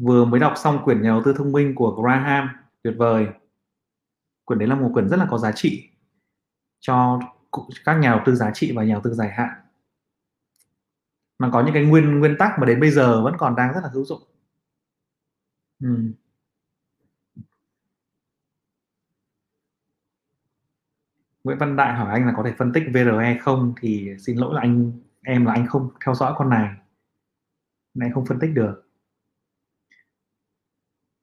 vừa mới đọc xong quyển nhà đầu tư thông minh của Graham, tuyệt vời. Quyển đấy là một quyển rất là có giá trị cho các nhà đầu tư giá trị và nhà đầu tư dài hạn. Mà có những cái nguyên nguyên tắc mà đến bây giờ vẫn còn đang rất là hữu dụng. Ừ. Nguyễn Văn Đại hỏi anh là có thể phân tích VRE không? Thì xin lỗi là anh, em là anh không theo dõi con này. Nên không phân tích được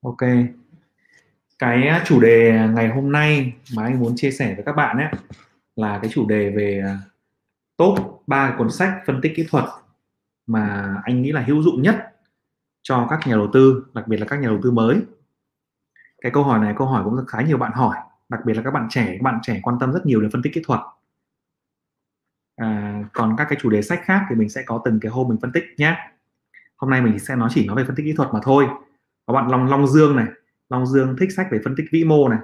ok. Cái à, chủ đề ngày hôm nay mà anh muốn chia sẻ với các bạn ấy là cái chủ đề về à, top 3 cuốn sách phân tích kỹ thuật mà anh nghĩ là hữu dụng nhất cho các nhà đầu tư đặc biệt là các nhà đầu tư mới. Cái câu hỏi này câu hỏi cũng khá nhiều bạn hỏi đặc biệt là các bạn trẻ. Các bạn trẻ quan tâm rất nhiều đến phân tích kỹ thuật. À, còn các cái chủ đề sách khác thì mình sẽ có từng cái hôm mình phân tích nhé. Hôm nay mình sẽ nói chỉ nói về phân tích kỹ thuật mà thôi có bạn Long Long Dương này. Long Dương thích sách về phân tích vĩ mô này.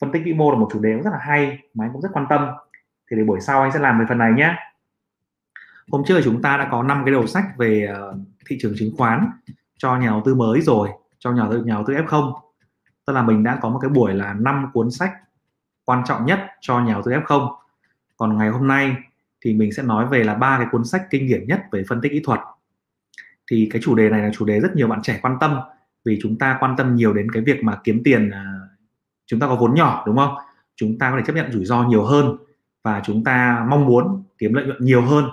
Phân tích vĩ mô là một chủ đề rất là hay, mà anh cũng rất quan tâm. Thì để buổi sau anh sẽ làm về phần này nhé. Hôm trước chúng ta đã có năm cái đầu sách về ờ, thị trường chứng khoán cho nhà đầu tư mới rồi, cho nhà đầu tư, nhà đầu tư F0 tức là mình đã có một cái buổi là năm cuốn sách quan trọng nhất cho nhà đầu tư F0 còn ngày hôm nay thì mình sẽ nói về là ba cái cuốn sách kinh điển nhất về phân tích kỹ thuật. Thì cái chủ đề này là chủ đề rất nhiều bạn trẻ quan tâm vì chúng ta quan tâm nhiều đến cái việc mà kiếm tiền à, chúng ta có vốn nhỏ, đúng không? Chúng ta có thể chấp nhận rủi ro nhiều hơn và chúng ta mong muốn kiếm lợi nhuận nhiều hơn.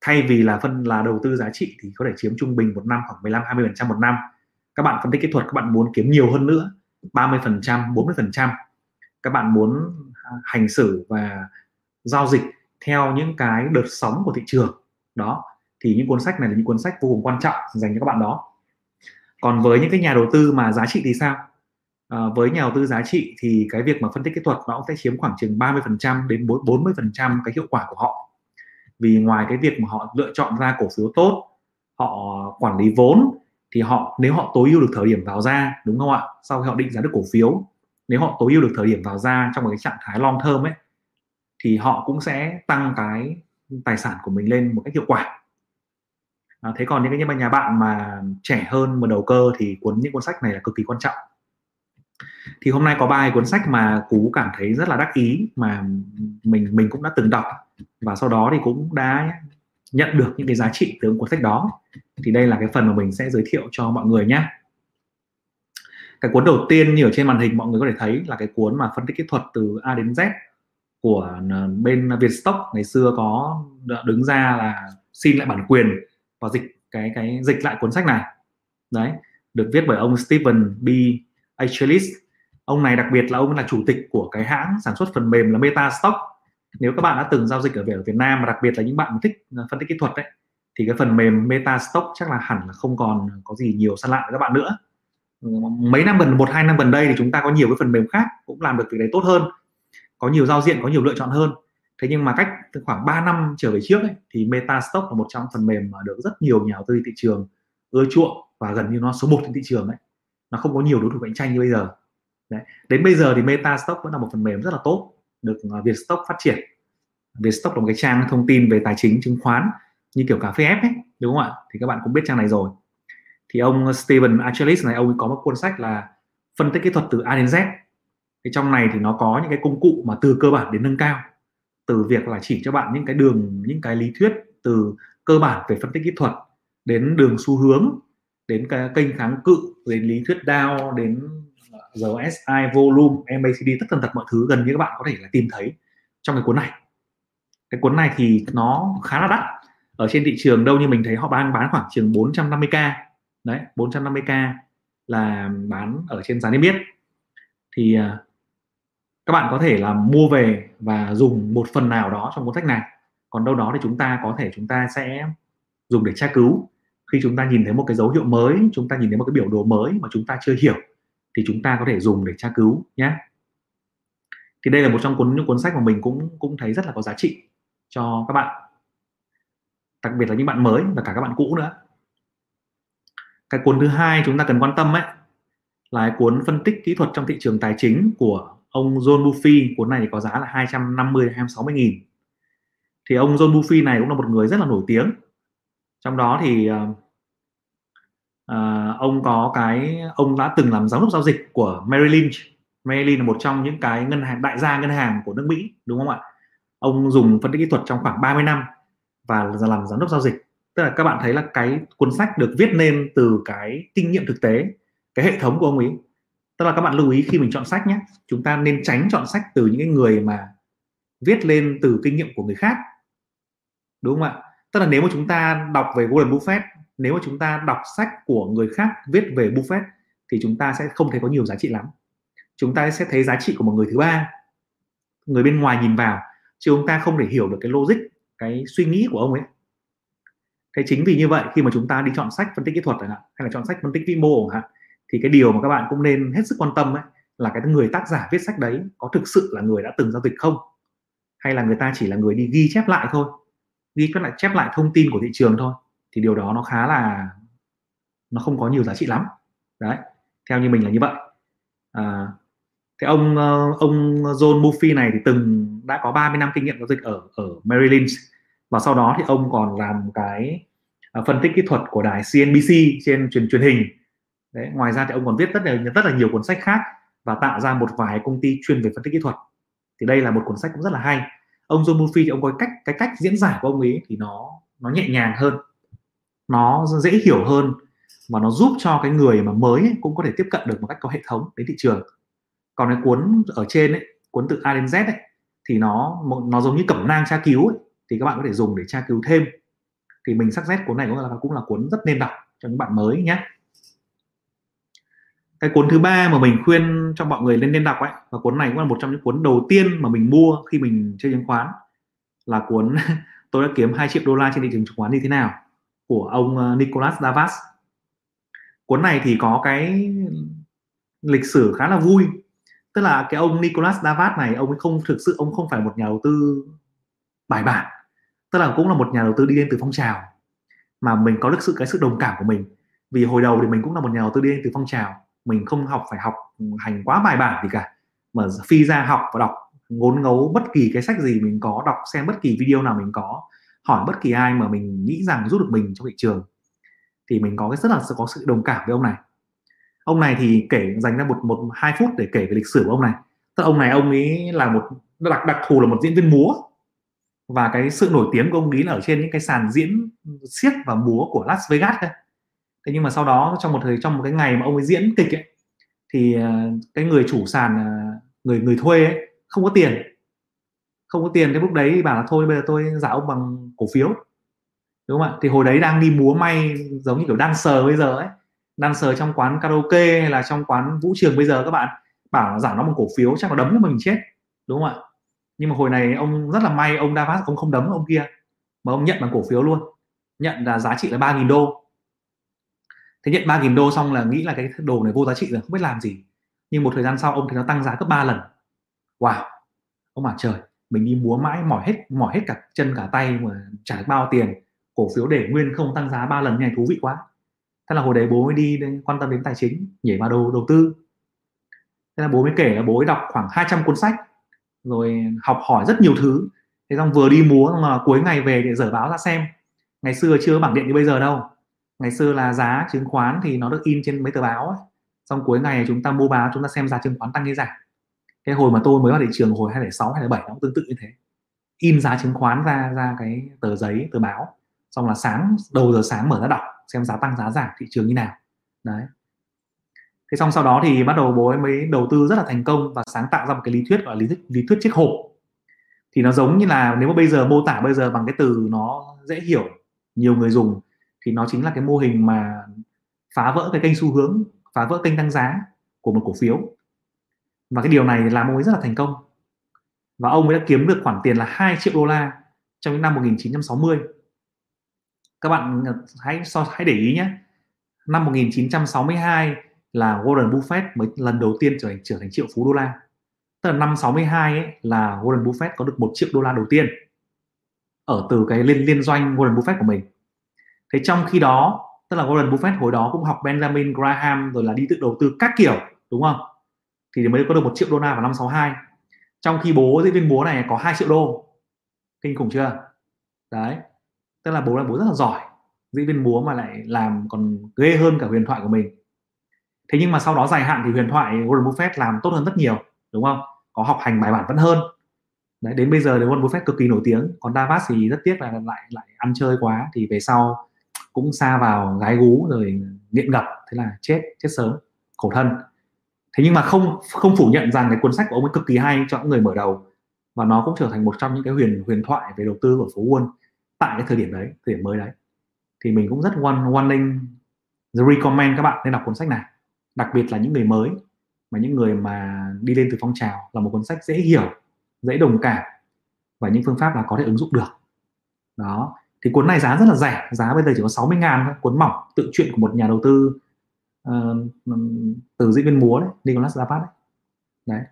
Thay vì là phân, là đầu tư giá trị thì có thể chiếm trung bình một năm khoảng 15 20 phần trăm một năm. Các bạn phân tích kỹ thuật, các bạn muốn kiếm nhiều hơn nữa 30 phần trăm 40 phần trăm. Các bạn muốn à, hành xử và giao dịch theo những cái đợt sóng của thị trường. Đó, thì những cuốn sách này là những cuốn sách vô cùng quan trọng dành cho các bạn đó còn với những cái nhà đầu tư mà giá trị thì sao? À, với nhà đầu tư giá trị thì cái việc mà phân tích kỹ thuật nó cũng sẽ chiếm khoảng chừng 30% đến 40% cái hiệu quả của họ. Vì ngoài cái việc mà họ lựa chọn ra cổ phiếu tốt họ quản lý vốn thì họ nếu họ tối ưu được thời điểm vào ra đúng không ạ? Sau khi họ định giá được cổ phiếu nếu họ tối ưu được thời điểm vào ra trong một cái trạng thái long term ấy thì họ cũng sẽ tăng cái tài sản của mình lên một cách hiệu quả à, thế còn những cái nhà bạn mà trẻ hơn mà đầu cơ thì cuốn những cuốn sách này là cực kỳ quan trọng. Thì hôm nay có ba cuốn sách mà cú cảm thấy rất là đắc ý mà mình mình cũng đã từng đọc. Và sau đó thì cũng đã nhận được những cái giá trị từ cuốn sách đó. Thì đây là cái phần mà mình sẽ giới thiệu cho mọi người nhé. Cái cuốn đầu tiên như ở trên màn hình mọi người có thể thấy là cái cuốn mà phân tích kỹ thuật từ A đến Z của ờ, bên Vietstock ngày xưa có đứng ra là xin lại bản quyền và dịch cái cái dịch lại cuốn sách này. Đấy, được viết bởi ông Stephen B. Achilles. Ông này đặc biệt là ông là chủ tịch của cái hãng sản xuất phần mềm là MetaStock. Nếu các bạn đã từng giao dịch ở Việt Nam mà đặc biệt là những bạn thích à, phân tích kỹ thuật đấy thì cái phần mềm MetaStock chắc là hẳn là không còn có gì nhiều săn lại với các bạn nữa. Ừ, mấy năm gần, một, hai năm gần đây thì chúng ta có nhiều cái phần mềm khác cũng làm được việc đấy tốt hơn, có nhiều giao diện, có nhiều lựa chọn hơn thế nhưng mà cách khoảng 3 năm trở về trước ấy, thì MetaStock là một trong phần mềm mà được rất nhiều nhà đầu tư thị trường ưa chuộng và gần như nó số 1 trên thị trường ấy. Nó không có nhiều đối thủ cạnh tranh như bây giờ. Đấy. đến bây giờ thì MetaStock vẫn là một phần mềm rất là tốt được à, Vietstock phát triển. Vietstock là một cái trang thông tin về tài chính chứng khoán như kiểu cà phê ép ấy đúng không ạ? Thì các bạn cũng biết trang này rồi. Thì ông Steven Achelis này ông ấy có một cuốn sách là phân tích kỹ thuật từ A đến Z. Thì trong này thì nó có những cái công cụ mà từ cơ bản đến nâng cao từ việc là chỉ cho bạn những cái đường, những cái lý thuyết từ cơ bản về phân tích kỹ thuật đến đường xu hướng, đến cái kênh kháng cự, đến lý thuyết Dow, đến RSI volume MACD tất tần tật mọi thứ gần như các bạn có thể là tìm thấy trong cái cuốn này. Cái cuốn này thì nó khá là đắt. Ở trên thị trường đâu như mình thấy họ đang bán khoảng chừng 450k đấy 450k là bán ở trên giá niêm yết. Thì à, các bạn có thể là mua về và dùng một phần nào đó trong cuốn sách này. Còn đâu đó thì chúng ta có thể chúng ta sẽ dùng để tra cứu. Khi chúng ta nhìn thấy một cái dấu hiệu mới, chúng ta nhìn thấy một cái biểu đồ mới mà chúng ta chưa hiểu, thì chúng ta có thể dùng để tra cứu nhé. Thì đây là một trong cuốn, những cuốn sách mà mình cũng cũng thấy rất là có giá trị cho các bạn. Đặc biệt là những bạn mới và cả các bạn cũ nữa. Cái cuốn thứ hai chúng ta cần quan tâm ấy, là cuốn phân tích kỹ thuật trong thị trường tài chính của ông John Buffy cuốn này thì có giá là 250 260 nghìn. Thì ông John Buffy này cũng là một người rất là nổi tiếng. Trong đó thì uh, ông có cái ông đã từng làm giám đốc giao dịch của Merrill Lynch. Merrill Lynch là một trong những cái ngân hàng đại gia ngân hàng của nước Mỹ đúng không ạ? Ông dùng phân tích kỹ thuật trong khoảng 30 năm và làm giám đốc giao dịch. Tức là các bạn thấy là cái cuốn sách được viết nên từ cái kinh nghiệm thực tế cái hệ thống của ông ấy tức là các bạn lưu ý khi mình chọn sách nhé, chúng ta nên tránh chọn sách từ những cái người mà viết lên từ kinh nghiệm của người khác. Đúng không ạ? Tức là nếu mà chúng ta đọc về Warren Buffett, nếu mà chúng ta đọc sách của người khác viết về Buffett thì chúng ta sẽ không thấy có nhiều giá trị lắm. Chúng ta sẽ thấy giá trị của một người thứ ba. Người bên ngoài nhìn vào, chứ chúng ta không thể hiểu được cái logic, cái suy nghĩ của ông ấy. Thế chính vì như vậy, khi mà chúng ta đi chọn sách phân tích kỹ thuật chẳng hạn, hay là chọn sách phân tích vĩ mô chẳng hạn thì cái điều mà các bạn cũng nên hết sức quan tâm ấy là cái người tác giả viết sách đấy có thực sự là người đã từng giao dịch không? Hay là người ta chỉ là người đi ghi chép lại thôi? Ghi chép lại chép lại thông tin của thị trường thôi. Thì điều đó nó khá là nó không có nhiều giá trị lắm. Đấy theo như mình là như vậy. À, thế ông ờ, ông John Murphy này thì từng đã có 30 năm kinh nghiệm giao dịch ở ở Merrill Lynch và sau đó thì ông còn làm cái ờ, phân tích kỹ thuật của đài CNBC trên truyền truyền hình đấy ngoài ra thì ông còn viết rất là rất là nhiều cuốn sách khác và tạo ra một vài công ty chuyên về phân tích kỹ thuật. Thì đây là một cuốn sách cũng rất là hay. Ông John Murphy thì ông có cách cái cách diễn giải của ông ấy thì nó nó nhẹ nhàng hơn. Nó dễ hiểu hơn và nó giúp cho cái người mà mới ấy, cũng có thể tiếp cận được một cách có hệ thống đến thị trường. Còn cái cuốn ở trên ấy cuốn từ A đến Z ấy thì nó nó giống như cẩm nang tra cứu ấy, thì các bạn có thể dùng để tra cứu thêm. Thì mình sắc xét cuốn này cũng là cũng là cuốn rất nên đọc cho những bạn mới nhé cái cuốn thứ ba mà mình khuyên cho mọi người lên nên đọc ấy, và cuốn này cũng là một trong những cuốn đầu tiên mà mình mua khi mình chơi chứng khoán, là cuốn tôi đã kiếm 2 triệu đô la trên thị trường chứng khoán như thế nào, của ông ờ, Nicholas Davas. Cuốn này thì có cái lịch sử khá là vui, tức là cái ông Nicholas Davas này, ông ấy không, thực sự ông không phải một nhà đầu tư bài bản, tức là cũng là một nhà đầu tư đi lên từ phong trào, mà mình có được sự, cái sự đồng cảm của mình, vì hồi đầu thì mình cũng là một nhà đầu tư đi lên từ phong trào mình không học, phải học hành quá bài bản gì cả. Mà phi ra học và đọc, ngốn ngấu bất kỳ cái sách gì mình có, đọc xem bất kỳ video nào mình có, hỏi bất kỳ ai mà mình nghĩ rằng giúp được mình trong thị trường, thì mình có cái rất là có sự đồng cảm với ông này. Ông này thì kể, dành ra một một, hai phút để kể về lịch sử của ông này. Tức ông này, ông ấy là một, đặc đặc thù là một diễn viên múa. Và cái sự nổi tiếng của ông ấy là ở trên những cái sàn diễn siếc và múa của Las Vegas thôi thế nhưng mà sau đó trong một thời trong một cái ngày mà ông ấy diễn kịch ấy thì ờ, cái người chủ sàn ờ, người người thuê ấy, không có tiền. Không có tiền thế lúc đấy bảo là thôi bây giờ tôi giả ông bằng cổ phiếu. Đúng không ạ? Thì hồi đấy đang đi múa may giống như kiểu đang sờ bây giờ ấy. Đang sờ trong quán karaoke hay là trong quán vũ trường bây giờ các bạn bảo giảm nó bằng cổ phiếu chắc là đấm cho mình chết. Đúng không ạ? Nhưng mà hồi này ông rất là may ông Davas ông không đấm ông kia mà ông nhận bằng cổ phiếu luôn. Nhận là giá trị là 3.000 đô thế nhận 3.000 đô xong là nghĩ là cái đồ này vô giá trị rồi, không biết làm gì. Nhưng một thời gian sau, ông thấy nó tăng giá gấp 3 lần. Wow! Ông bảo, trời, mình đi múa mãi, mỏi hết mỏi hết cả chân, cả tay mà trả bao tiền. Cổ phiếu để nguyên không tăng giá ba lần như này thú vị quá. Thế là hồi đấy bố mới đi quan tâm đến tài chính, nhảy vào đầu đầu tư. Thế là bố mới kể là bố ấy đọc khoảng 200 cuốn sách, rồi học hỏi rất nhiều thứ. Thế xong vừa đi múa mà cuối ngày về để dở báo ra xem. Ngày xưa chưa bảng điện như bây giờ đâu ngày xưa là giá chứng khoán thì nó được in trên mấy tờ báo ấy. xong cuối ngày chúng ta mua báo, chúng ta xem giá chứng khoán tăng hay giảm. Cái hồi mà tôi mới vào thị trường hồi 2006 2007 nó cũng tương tự như thế. In giá chứng khoán ra ra cái tờ giấy, tờ báo. Xong là sáng, đầu giờ sáng mở ra đọc, xem giá tăng, giá giảm, thị trường như nào. Đấy. Thế xong sau đó thì bắt đầu bố ấy mới đầu tư rất là thành công và sáng tạo ra một cái lý thuyết, gọi là lý thuyết lý thuyết chiếc hộp thì nó giống như là nếu mà bây giờ mô tả bây giờ bằng cái từ nó dễ hiểu, nhiều người dùng thì nó chính là cái mô hình mà phá vỡ cái kênh xu hướng phá vỡ kênh tăng giá của một cổ phiếu. Và cái điều này làm ông ấy rất là thành công. Và ông ấy đã kiếm được khoản tiền là 2 triệu đô la trong những năm 1960 các bạn hãy so hãy để ý nhé. Năm 1962 là Warren Buffett mới lần đầu tiên trở thành trở thành triệu phú đô la. Tức là năm 62 ấy, là Warren Buffett có được một triệu đô la đầu tiên. Ở từ cái liên liên doanh Warren Buffett của mình thế trong khi đó tức là Warren Buffett hồi đó cũng học Benjamin Graham rồi là đi tự đầu tư các kiểu đúng không? Thì mới có được một triệu đô la vào năm 62 trong khi bố diễn viên bố này có 2 triệu đô. Kinh khủng chưa? Đấy. Tức là bố là bố rất là giỏi. Diễn viên múa mà lại làm còn ghê hơn cả huyền thoại của mình. Thế nhưng mà sau đó dài hạn thì huyền thoại Warren Buffett làm tốt hơn rất nhiều đúng không? Có học hành bài bản vẫn hơn. Đấy, đến bây giờ thì Warren Buffett cực kỳ nổi tiếng. Còn Davos thì rất tiếc là lại lại ăn chơi quá. Thì về sau cũng xa vào gái gú rồi nghiện ngập, thế là chết chết sớm, khổ thân. Thế nhưng mà không không phủ nhận rằng cái cuốn sách của ông ấy cực kỳ hay cho những người mở đầu. Và nó cũng trở thành một trong những cái huyền huyền thoại về đầu tư của phố Wall tại cái thời điểm đấy, thời điểm mới đấy. Thì mình cũng rất one wanting recommend các bạn nên đọc cuốn sách này. Đặc biệt là những người mới, mà những người mà đi lên từ phong trào là một cuốn sách dễ hiểu, dễ đồng cảm và những phương pháp là có thể ứng dụng được. Đó thì cuốn này giá rất là rẻ giá bây giờ chỉ có 60 ngàn thôi cuốn mỏng tự truyện của một nhà đầu tư uh, từ diễn viên múa đấy Nicholas Lapat đấy. đấy.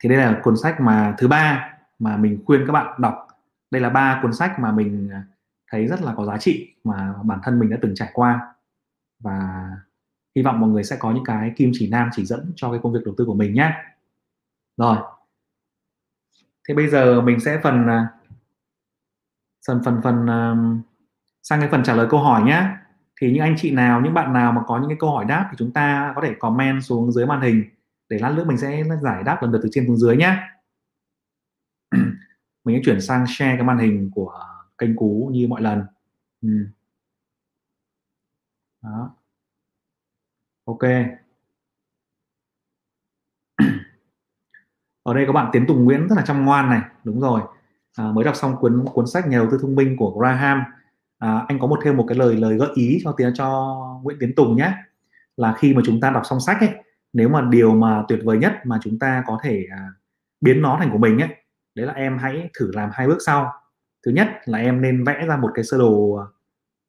Thì đây là cuốn sách mà thứ ba mà mình khuyên các bạn đọc. Đây là ba cuốn sách mà mình à, thấy rất là có giá trị mà bản thân mình đã từng trải qua. Và hy vọng mọi người sẽ có những cái kim chỉ nam chỉ dẫn cho cái công việc đầu tư của mình nhé rồi. Thế bây giờ mình sẽ phần à, phần phần phần uh, sang cái phần trả lời câu hỏi nhé thì những anh chị nào những bạn nào mà có những cái câu hỏi đáp thì chúng ta có thể comment xuống dưới màn hình. Để lát nữa mình sẽ giải đáp lần lượt từ trên xuống dưới nhé mình sẽ chuyển sang share cái màn hình của kênh cú như mọi lần. Ừ. đó. Ok. Ở đây có bạn Tiến Tùng Nguyễn rất là chăm ngoan này. Đúng rồi à, mới đọc xong cuốn cuốn sách nhà đầu tư thông minh của Graham. À, anh có một thêm một cái lời lời gợi ý cho tiến cho Nguyễn Tiến Tùng nhé. Là khi mà chúng ta đọc xong sách ấy nếu mà điều mà tuyệt vời nhất mà chúng ta có thể à, biến nó thành của mình ấy đấy là em hãy thử làm hai bước sau. Thứ nhất là em nên vẽ ra một cái sơ đồ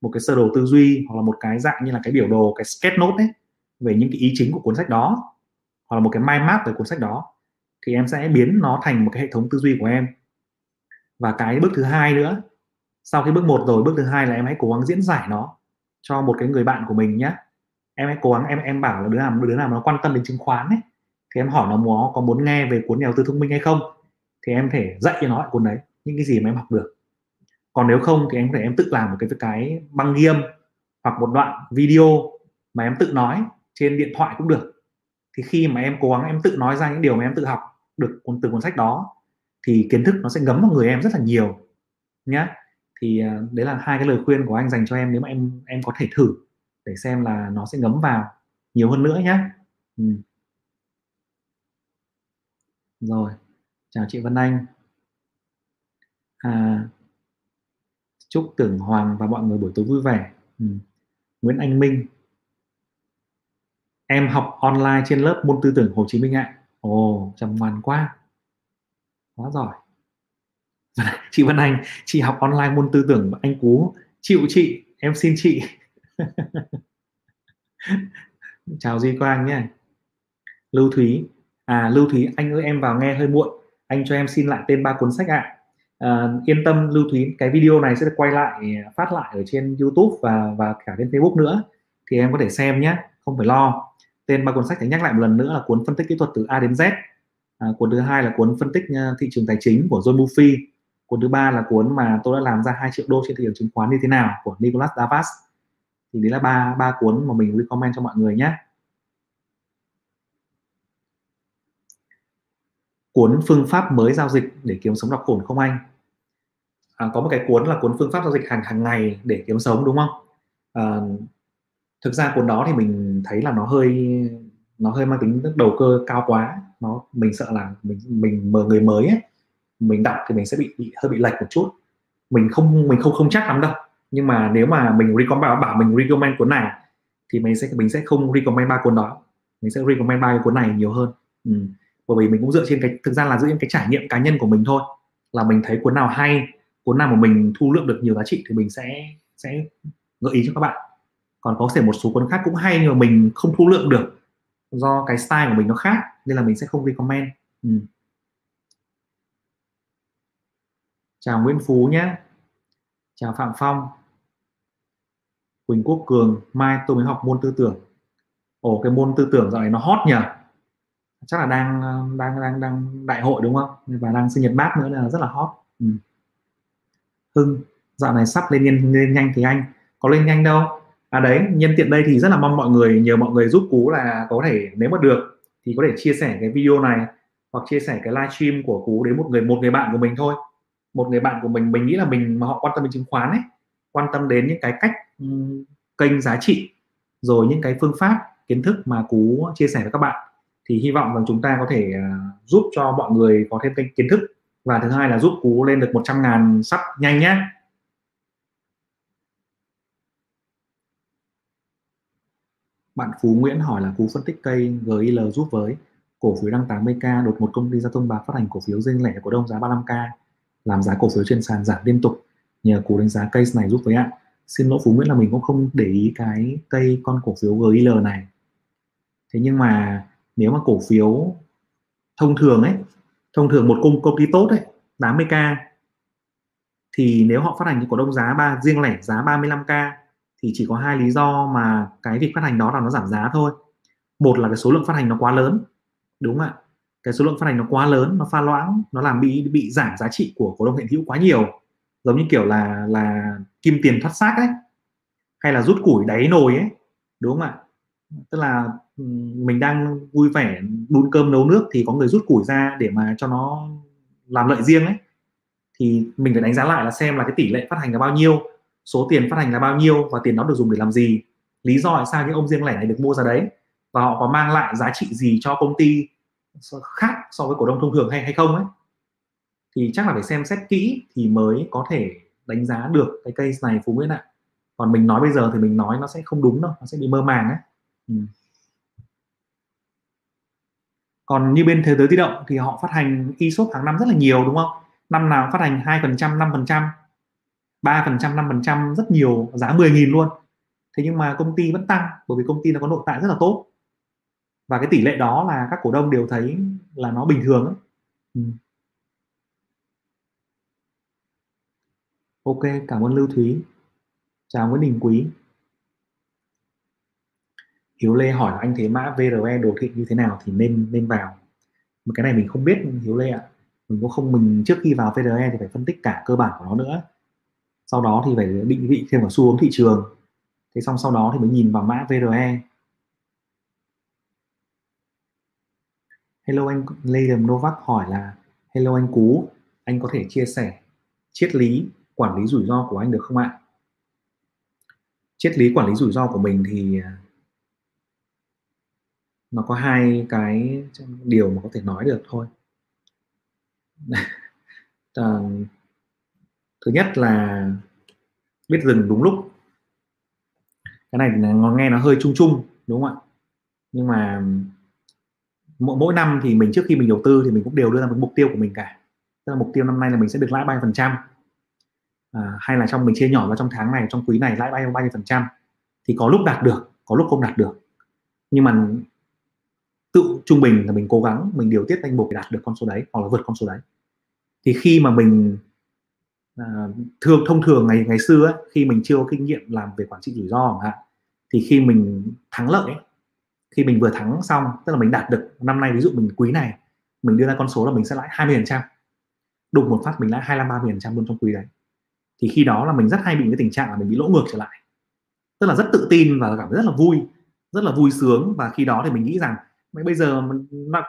một cái sơ đồ tư duy hoặc là một cái dạng như là cái biểu đồ cái sketch note ấy về những cái ý chính của cuốn sách đó hoặc là một cái mind map về cuốn sách đó thì em sẽ biến nó thành một cái hệ thống tư duy của em và cái bước thứ hai nữa, sau khi bước một rồi, bước thứ hai là em hãy cố gắng diễn giải nó cho một cái người bạn của mình nhé em hãy cố gắng, em em bảo là đứa nào đứa nào nó quan tâm đến chứng khoán ấy, thì em hỏi nó muốn, có muốn nghe về cuốn nhà đầu tư thông minh hay không, thì em thể dạy cho nó cuốn đấy, những cái gì mà em học được. Còn nếu không thì em có thể em tự làm một cái cái băng ghi âm hoặc một đoạn video mà em tự nói trên điện thoại cũng được. Thì khi mà em cố gắng em tự nói ra những điều mà em tự học được từ cuốn sách đó thì kiến thức nó sẽ ngấm vào người em rất là nhiều nhé thì à, đấy là hai cái lời khuyên của anh dành cho em nếu mà em em có thể thử để xem là nó sẽ ngấm vào nhiều hơn nữa nhé ừ. rồi chào chị Vân Anh. À, chúc Tưởng Hoàng và mọi người buổi tối vui vẻ. Ừ. Nguyễn Anh Minh. Em học online trên lớp môn tư tưởng Hồ Chí Minh ạ. Ồ chăm ngoan quá quá giỏi. Chị Vân Anh chị học online môn tư tưởng anh Cú chịu chị em xin chị. Chào Duy Quang nhé. Lưu Thúy à Lưu Thúy anh ơi em vào nghe hơi muộn. Anh cho em xin lại tên ba cuốn sách ạ. À, yên tâm Lưu Thúy cái video này sẽ được quay lại à, phát lại ở trên YouTube và và cả trên Facebook nữa. Thì em có thể xem nhé không phải lo. Tên ba cuốn sách thì nhắc lại một lần nữa là cuốn phân tích kỹ thuật từ A đến Z à, cuốn thứ hai là cuốn phân tích ờ, thị trường tài chính của John Buffy. Cuốn thứ ba là cuốn mà tôi đã làm ra 2 triệu đô trên thị trường chứng khoán như thế nào của Nicholas Davas. Thì đấy là ba ba cuốn mà mình recommend cho mọi người nhé. Cuốn phương pháp mới giao dịch để kiếm sống đọc ổn không anh? À, có một cái cuốn là cuốn phương pháp giao dịch hàng hàng ngày để kiếm sống đúng không? À, thực ra cuốn đó thì mình thấy là nó hơi nó hơi mang tính đầu cơ cao quá nó mình sợ là mình mình mở người mới ấy, mình đọc thì mình sẽ bị, bị hơi bị lệch một chút. Mình không mình không không chắc lắm đâu. Nhưng mà nếu mà mình recommend bảo mình recommend cuốn này thì mình sẽ mình sẽ không recommend ba cuốn đó. Mình sẽ recommend ba cái cuốn này nhiều hơn. Ừ. bởi vì mình cũng dựa trên cái thực ra là dựa trên cái trải nghiệm cá nhân của mình thôi. Là mình thấy cuốn nào hay cuốn nào mà mình thu lượng được nhiều giá trị thì mình sẽ sẽ gợi ý cho các bạn. Còn có thể một số cuốn khác cũng hay nhưng mà mình không thu lượng được do cái style của mình nó khác nên là mình sẽ không recommend. Ừ. chào Nguyễn Phú nhé. Chào Phạm Phong. Quỳnh Quốc Cường mai tôi mới học môn tư tưởng. Ồ cái môn tư tưởng dạo này nó hot nhỉ? Chắc là đang đang đang đang đại hội đúng không? Và đang sinh nhật bác nữa là rất là hot. Ừ. Hưng dạo này sắp lên lên, lên nhanh thì anh. Có lên nhanh đâu? À đấy nhân tiện đây thì rất là mong mọi người nhờ mọi người giúp cú là có thể nếu mà được thì có thể chia sẻ cái video này hoặc chia sẻ cái livestream của cú đến một người một người bạn của mình thôi. Một người bạn của mình mình nghĩ là mình mà họ quan tâm đến chứng khoán ấy quan tâm đến những cái cách um, kênh giá trị rồi những cái phương pháp kiến thức mà cú chia sẻ với các bạn thì hy vọng rằng chúng ta có thể uh, giúp cho mọi người có thêm kênh kiến thức. Và thứ hai là giúp cú lên được 100 ngàn sắp nhanh nhé bạn Phú Nguyễn hỏi là cú phân tích cây GIL giúp với cổ phiếu đang 80k đột một công ty ra thông báo phát hành cổ phiếu riêng lẻ cổ đông giá 35k làm giá cổ phiếu trên sàn giảm liên tục. Nhờ cú đánh giá case này giúp với ạ. Xin lỗi Phú Nguyễn là mình cũng không để ý cái cây con cổ phiếu GIL này. Thế nhưng mà nếu mà cổ phiếu thông thường ấy, thông thường một công công ty tốt ấy 80k thì nếu họ phát hành cổ đông giá ba, riêng lẻ giá 35k thì chỉ có hai lý do mà cái việc phát hành đó là nó giảm giá thôi. Một là cái số lượng phát hành nó quá lớn, đúng không ạ? Cái số lượng phát hành nó quá lớn, nó pha loãng, nó làm bị bị giảm giá trị của cổ đông hiện hữu quá nhiều. Giống như kiểu là là kim tiền thoát xác ấy, hay là rút củi đáy nồi ấy, đúng không ạ? Tức là mình đang vui vẻ đun cơm nấu nước thì có người rút củi ra để mà cho nó làm lợi riêng ấy. Thì mình phải đánh giá lại là xem là cái tỷ lệ phát hành là bao nhiêu số tiền phát hành là bao nhiêu và tiền đó được dùng để làm gì? Lý do tại sao những ông riêng lẻ này được mua ra đấy? Và họ có mang lại giá trị gì cho công ty khác so với cổ đông thông thường hay hay không ấy? Thì chắc là phải xem xét kỹ thì mới có thể đánh giá được cái case này, phú nguyễn ạ. Còn mình nói bây giờ thì mình nói nó sẽ không đúng đâu, nó sẽ bị mơ màng ấy. Ừ. còn như bên thế giới di động thì họ phát hành e-shop hàng năm rất là nhiều, đúng không? Năm nào phát hành hai phần trăm, năm phần trăm ba phần trăm, năm phần trăm, rất nhiều giá 10.000 luôn. Thế nhưng mà công ty vẫn tăng bởi vì công ty nó có nội tại rất là tốt. Và cái tỷ lệ đó là các cổ đông đều thấy là nó bình thường ấy. Ừ. ok, cảm ơn lưu thúy. Chào nguyễn đình quý. Hiếu lê hỏi là anh thấy mã VRE đồ thị như thế nào thì nên nên vào. Mà cái này mình không biết hiếu lê ạ. Mình cũng không, mình trước khi vào VRE thì phải phân tích cả cơ bản của nó nữa sau đó thì phải định vị thêm vào xu hướng thị trường. Thế xong sau đó thì mới nhìn vào mã VRE Hello anh Liam Novak hỏi là Hello anh Cú anh có thể chia sẻ triết lý quản lý rủi ro của anh được không ạ? Triết lý quản lý rủi ro của mình thì à, nó có hai cái điều mà có thể nói được thôi. À, thứ nhất là biết dừng đúng lúc. Cái này nó nghe nó hơi chung chung đúng không ạ? Nhưng mà mỗi, mỗi năm thì mình trước khi mình đầu tư thì mình cũng đều đưa ra một mục tiêu của mình cả. Tức là mục tiêu năm nay là mình sẽ được lãi bao nhiêu phần trăm. À, hay là trong mình chia nhỏ ra trong tháng này trong quý này lãi bao nhiêu bao nhiêu phần trăm. Thì có lúc đạt được có lúc không đạt được. Nhưng mà tự trung bình là mình cố gắng mình điều tiết danh mục để đạt được con số đấy hoặc là vượt con số đấy. Thì khi mà mình à, thường thông thường ngày ngày xưa ấy, khi mình chưa có kinh nghiệm làm về quản trị rủi ro chẳng hạn thì khi mình thắng lợi ấy, khi mình vừa thắng xong tức là mình đạt được năm nay ví dụ mình quý này mình đưa ra con số là mình sẽ lãi 20 phần trăm đụng một phát mình lãi 25 30 phần trăm luôn trong quý đấy. Thì khi đó là mình rất hay bị cái tình trạng là mình bị lỗ ngược trở lại. Tức là rất tự tin và cảm thấy rất là vui rất là vui sướng. Và khi đó thì mình nghĩ rằng bây giờ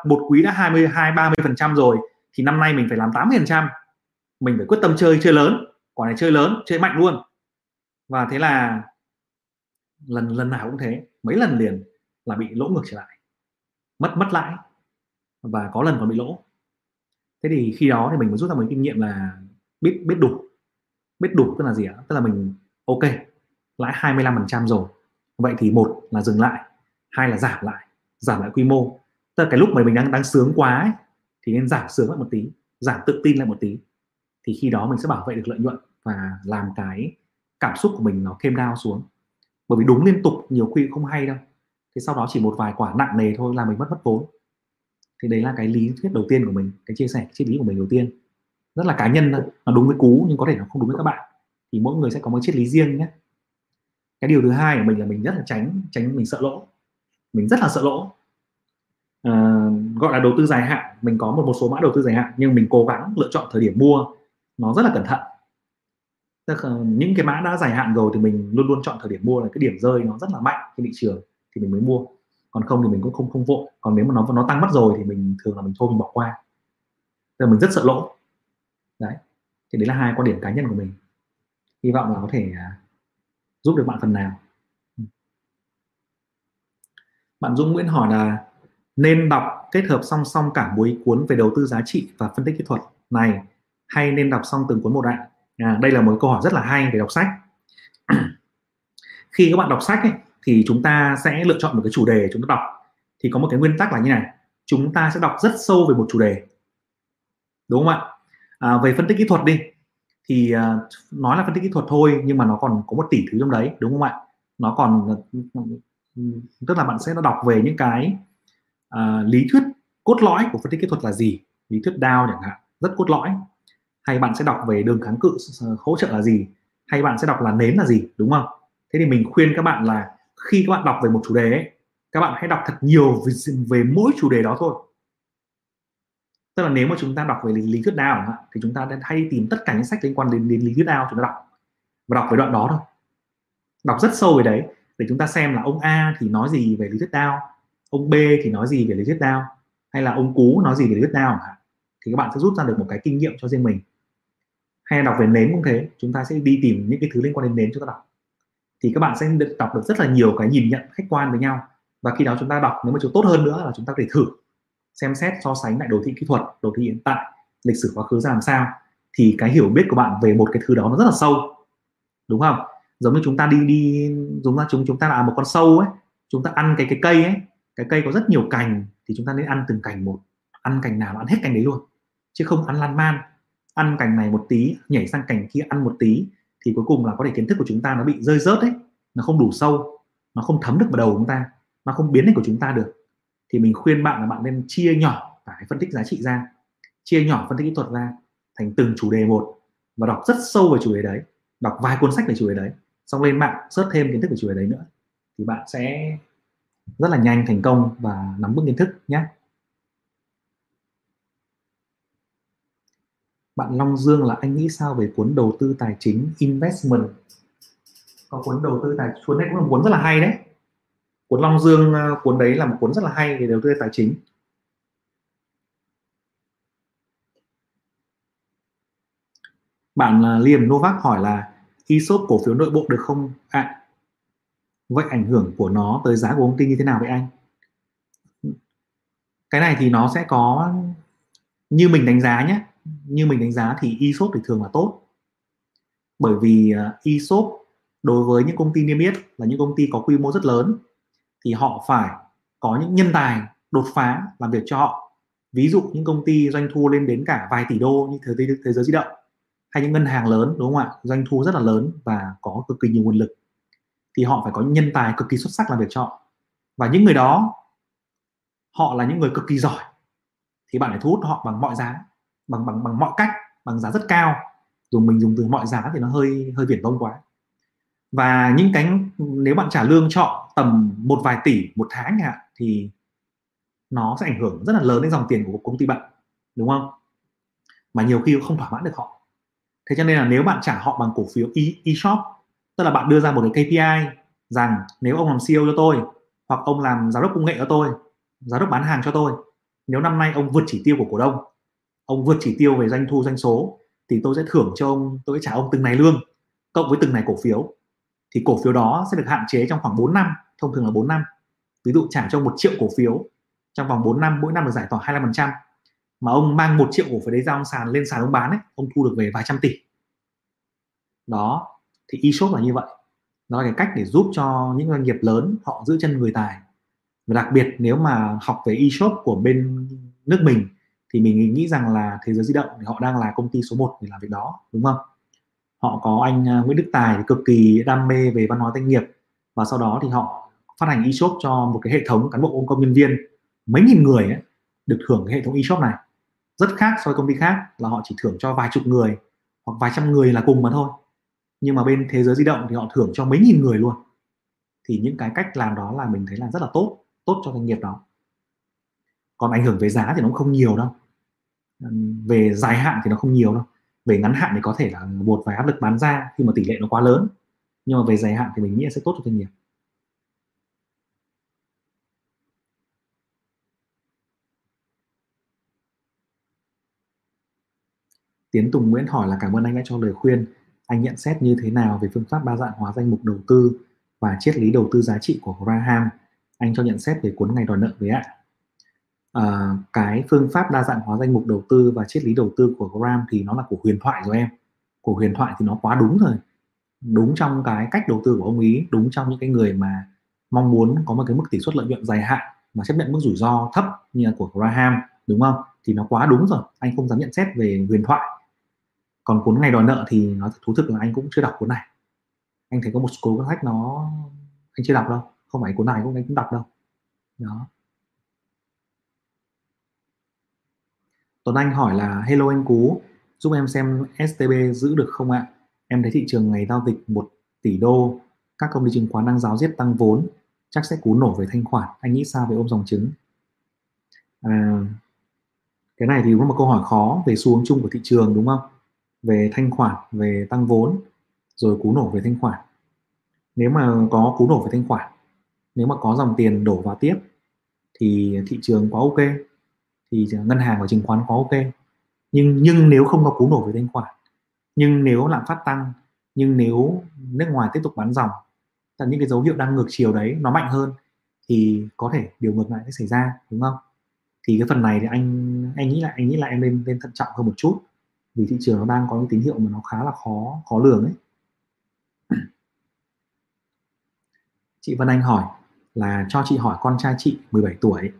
một quý đã 22 30 phần trăm rồi thì năm nay mình phải làm 80 phần trăm mình phải quyết tâm chơi chơi lớn. Quả này chơi lớn chơi mạnh luôn. Và thế là lần lần nào cũng thế. Mấy lần liền là bị lỗ ngược trở lại. Mất mất lãi. Và có lần còn bị lỗ. Thế thì khi đó thì mình mới rút ra một kinh nghiệm là biết biết đủ. Biết đủ tức là gì ạ? Tức là mình ok lãi 25% rồi. Vậy thì một là dừng lại hai là giảm lại giảm lại quy mô. Tức là cái lúc mà mình đang đang sướng quá ấy, thì nên giảm sướng lại một tí giảm tự tin lại một tí thì khi đó mình sẽ bảo vệ được lợi nhuận và làm cái cảm xúc của mình nó thêm đau xuống. Bởi vì đúng liên tục nhiều khi không hay đâu. Thế sau đó chỉ một vài quả nặng nề thôi là mình mất mất vốn. Thì đấy là cái lý thuyết đầu tiên của mình cái chia sẻ triết lý của mình đầu tiên. Rất là cá nhân thôi nó đúng với cú nhưng có thể nó không đúng với các bạn. Thì mỗi người sẽ có một triết lý riêng nhé. Cái điều thứ hai của mình là mình rất là tránh tránh mình sợ lỗ. Mình rất là sợ lỗ. À, gọi là đầu tư dài hạn. Mình có một một số mã đầu tư dài hạn nhưng mình cố gắng lựa chọn thời điểm mua nó rất là cẩn thận. Tức là những cái mã đã dài hạn rồi thì mình luôn luôn chọn thời điểm mua là cái điểm rơi nó rất là mạnh trên thị trường thì mình mới mua. Còn không thì mình cũng không không vội. Còn nếu mà nó nó tăng mất rồi thì mình thường là mình thôi mình bỏ qua. Tức là mình rất sợ lỗ. Đấy. Thì đấy là hai quan điểm cá nhân của mình. Hy vọng là có thể à, giúp được bạn phần nào. Ừ. Bạn Dung Nguyễn hỏi là nên đọc kết hợp song song cả buổi cuốn về đầu tư giá trị và phân tích kỹ thuật. Này hay nên đọc xong từng cuốn một ạ? À, đây là một câu hỏi rất là hay về đọc sách. Khi các bạn đọc sách ấy, thì chúng ta sẽ lựa chọn một cái chủ đề chúng ta đọc. Thì có một cái nguyên tắc là như này chúng ta sẽ đọc rất sâu về một chủ đề. Đúng không ạ? À, về phân tích kỹ thuật đi thì uh, nói là phân tích kỹ thuật thôi nhưng mà nó còn có một tỷ thứ trong đấy đúng không ạ? Nó còn tức là bạn sẽ đọc về những cái uh, lý thuyết cốt lõi của phân tích kỹ thuật là gì? Lý thuyết Dow chẳng hạn rất cốt lõi hay bạn sẽ đọc về đường kháng cự hỗ trợ là gì? Hay bạn sẽ đọc là nến là gì? Đúng không? Thế thì mình khuyên các bạn là khi các bạn đọc về một chủ đề ấy, các bạn hãy đọc thật nhiều về, về mỗi chủ đề đó thôi. Tức là nếu mà chúng ta đọc về lý, lý thuyết nào thì chúng ta hay tìm tất cả những sách liên quan đến, đến lý thuyết nào chúng ta đọc. Và đọc về đoạn đó thôi. Đọc rất sâu về đấy để chúng ta xem là ông A thì nói gì về lý thuyết Dow ông B thì nói gì về lý thuyết Dow hay là ông Cú nói gì về lý thuyết Dow thì các bạn sẽ rút ra được một cái kinh nghiệm cho riêng mình hay đọc về nến cũng thế, chúng ta sẽ đi tìm những cái thứ liên quan đến nến chúng ta đọc thì các bạn sẽ được đọc được rất là nhiều cái nhìn nhận khách quan với nhau. Và khi đó chúng ta đọc, nếu mà chúng tốt hơn nữa là chúng ta có thể thử xem xét, so sánh lại đồ thị kỹ thuật, đồ thị hiện tại, lịch sử quá khứ ra làm sao. Thì cái hiểu biết của bạn về một cái thứ đó nó rất là sâu. Đúng không? Giống như chúng ta đi đi, giống như chúng chúng ta là một con sâu ấy, chúng ta ăn cái cái cây ấy, cái cây có rất nhiều cành, thì chúng ta nên ăn từng cành một. Ăn cành nào ăn hết cành đấy luôn, chứ không ăn lan man ăn cành này một tí, nhảy sang cành kia ăn một tí, thì cuối cùng là có thể kiến thức của chúng ta nó bị rơi rớt đấy nó không đủ sâu, nó không thấm được vào đầu chúng ta, nó không biến thành của chúng ta được. Thì mình khuyên bạn là bạn nên chia nhỏ cái phân tích giá trị ra, chia nhỏ phân tích kỹ thuật ra thành từng chủ đề một và đọc rất sâu về chủ đề đấy, đọc vài cuốn sách về chủ đề đấy, xong lên mạng search thêm kiến thức về chủ đề đấy nữa, thì bạn sẽ rất là nhanh thành công và nắm vững kiến thức nhé bạn Long Dương là anh nghĩ sao về cuốn đầu tư tài chính investment? Có cuốn đầu tư tài cuốn này cũng là cuốn rất là hay đấy. Cuốn Long Dương ờ, cuốn đấy là một cuốn rất là hay về đầu tư tài chính. Bạn ờ, Liêm Novak hỏi là ESOP cổ phiếu nội bộ được không ạ? À, vậy ảnh hưởng của nó tới giá của công ty như thế nào vậy anh? Cái này thì nó sẽ có như mình đánh giá nhé như mình đánh giá thì ESOP thì thường là tốt. Bởi vì à, ESOP đối với những công ty niêm yết là những công ty có quy mô rất lớn thì họ phải có những nhân tài đột phá làm việc cho họ. Ví dụ những công ty doanh thu lên đến cả vài tỷ đô như thế, thế giới di động hay những ngân hàng lớn đúng không ạ? Doanh thu rất là lớn và có cực kỳ nhiều nguồn lực. Thì họ phải có nhân tài cực kỳ xuất sắc làm việc cho họ. Và những người đó họ là những người cực kỳ giỏi thì bạn phải thu hút họ bằng mọi giá bằng bằng bằng mọi cách bằng giá rất cao. Dùng mình dùng từ mọi giá thì nó hơi hơi viển vông quá. Và những cái nếu bạn trả lương trọ tầm một vài tỷ một tháng ạ thì nó sẽ ảnh hưởng rất là lớn đến dòng tiền của công ty bạn đúng không? Mà nhiều khi không thỏa mãn được họ. Thế cho nên là nếu bạn trả họ bằng cổ phiếu e, e-shop tức là bạn đưa ra một cái KPI rằng nếu ông làm CEO cho tôi hoặc ông làm giám đốc công nghệ cho tôi giám đốc bán hàng cho tôi nếu năm nay ông vượt chỉ tiêu của cổ đông ông vượt chỉ tiêu về doanh thu doanh số thì tôi sẽ thưởng cho ông tôi sẽ trả ông từng này lương cộng với từng này cổ phiếu. Thì cổ phiếu đó sẽ được hạn chế trong khoảng 4 năm thông thường là 4 năm. Ví dụ trả cho một triệu cổ phiếu trong vòng 4 năm mỗi năm được giải tỏa 25% mà ông mang một triệu cổ phiếu đấy ra ông sàn lên sàn ông bán ấy, ông thu được về vài trăm tỷ. Đó thì e-shop là như vậy. Đó là cái cách để giúp cho những doanh nghiệp lớn họ giữ chân người tài. Và đặc biệt nếu mà học về e-shop của bên nước mình thì mình nghĩ rằng là thế giới di động thì họ đang là công ty số 1 để làm việc đó đúng không? Họ có anh à, Nguyễn Đức Tài thì cực kỳ đam mê về văn hóa doanh nghiệp và sau đó thì họ phát hành e-shop cho một cái hệ thống cán bộ công nhân viên mấy nghìn người ấy, được thưởng cái hệ thống e-shop này. Rất khác so với công ty khác là họ chỉ thưởng cho vài chục người hoặc vài trăm người là cùng mà thôi. Nhưng mà bên thế giới di động thì họ thưởng cho mấy nghìn người luôn. Thì những cái cách làm đó là mình thấy là rất là tốt tốt cho doanh nghiệp đó. Còn ảnh hưởng về giá thì nó không nhiều đâu về dài hạn thì nó không nhiều đâu về ngắn hạn thì có thể là một vài áp lực bán ra khi mà tỷ lệ nó quá lớn nhưng mà về dài hạn thì mình nghĩ là sẽ tốt cho doanh nghiệp Tiến Tùng Nguyễn hỏi là cảm ơn anh đã cho lời khuyên. Anh nhận xét như thế nào về phương pháp đa dạng hóa danh mục đầu tư và triết lý đầu tư giá trị của Graham? Anh cho nhận xét về cuốn ngày đòi nợ với ạ uh, cái phương pháp đa dạng hóa danh mục đầu tư và triết lý đầu tư của Graham thì nó là của huyền thoại rồi em. Của huyền thoại thì nó quá đúng rồi. Đúng trong cái cách đầu tư của ông ý, đúng trong những cái người mà mong muốn có một cái mức tỷ suất lợi nhuận dài hạn mà chấp nhận mức rủi ro thấp như là của Graham đúng không? Thì nó quá đúng rồi anh không dám nhận xét về huyền thoại. Còn cuốn ngày đòi nợ thì nó thú thực là anh cũng chưa đọc cuốn này. Anh thấy có một số cuốn sách nó anh chưa đọc đâu không phải cuốn này cũng anh cũng đọc đâu. Đó. Tuấn Anh hỏi là Hello anh Cú giúp em xem STB giữ được không ạ? Em thấy thị trường ngày giao dịch 1 tỷ đô các công ty chứng khoán đang giáo diết tăng vốn chắc sẽ cú nổ về thanh khoản anh nghĩ sao về ôm dòng chứng? À, cái này thì cũng là một câu hỏi khó về xu hướng chung của thị trường đúng không? Về thanh khoản về tăng vốn rồi cú nổ về thanh khoản. Nếu mà có cú nổ về thanh khoản nếu mà có dòng tiền đổ vào tiếp thì thị trường quá ok thì ngân hàng và chứng khoán quá ok. Nhưng nhưng nếu không có cú nổ về thanh khoản, nhưng nếu lạm phát tăng, nhưng nếu nước ngoài tiếp tục bán dòng, là những cái dấu hiệu đang ngược chiều đấy, nó mạnh hơn, thì có thể điều ngược lại sẽ xảy ra, đúng không? Thì cái phần này thì anh anh nghĩ là, anh nghĩ là em nên nên thận trọng hơn một chút, vì thị trường nó đang có những tín hiệu mà nó khá là khó khó lường ấy. Chị Vân Anh hỏi là cho chị hỏi con trai chị 17 tuổi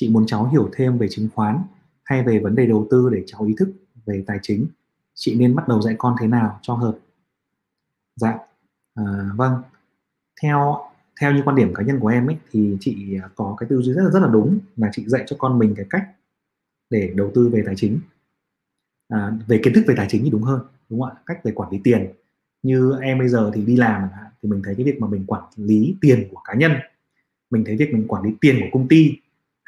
chị muốn cháu hiểu thêm về chứng khoán hay về vấn đề đầu tư để cháu ý thức về tài chính. Chị nên bắt đầu dạy con thế nào cho hợp? Dạ à, vâng. Theo theo như quan điểm cá nhân của em ấy thì chị à, có cái tư duy rất là rất là đúng là chị dạy cho con mình cái cách để đầu tư về tài chính. À, về kiến thức về tài chính thì đúng hơn đúng không ạ? Cách về quản lý tiền. Như em bây giờ thì đi làm thì mình thấy cái việc mà mình quản lý tiền của cá nhân. Mình thấy việc mình quản lý tiền của công ty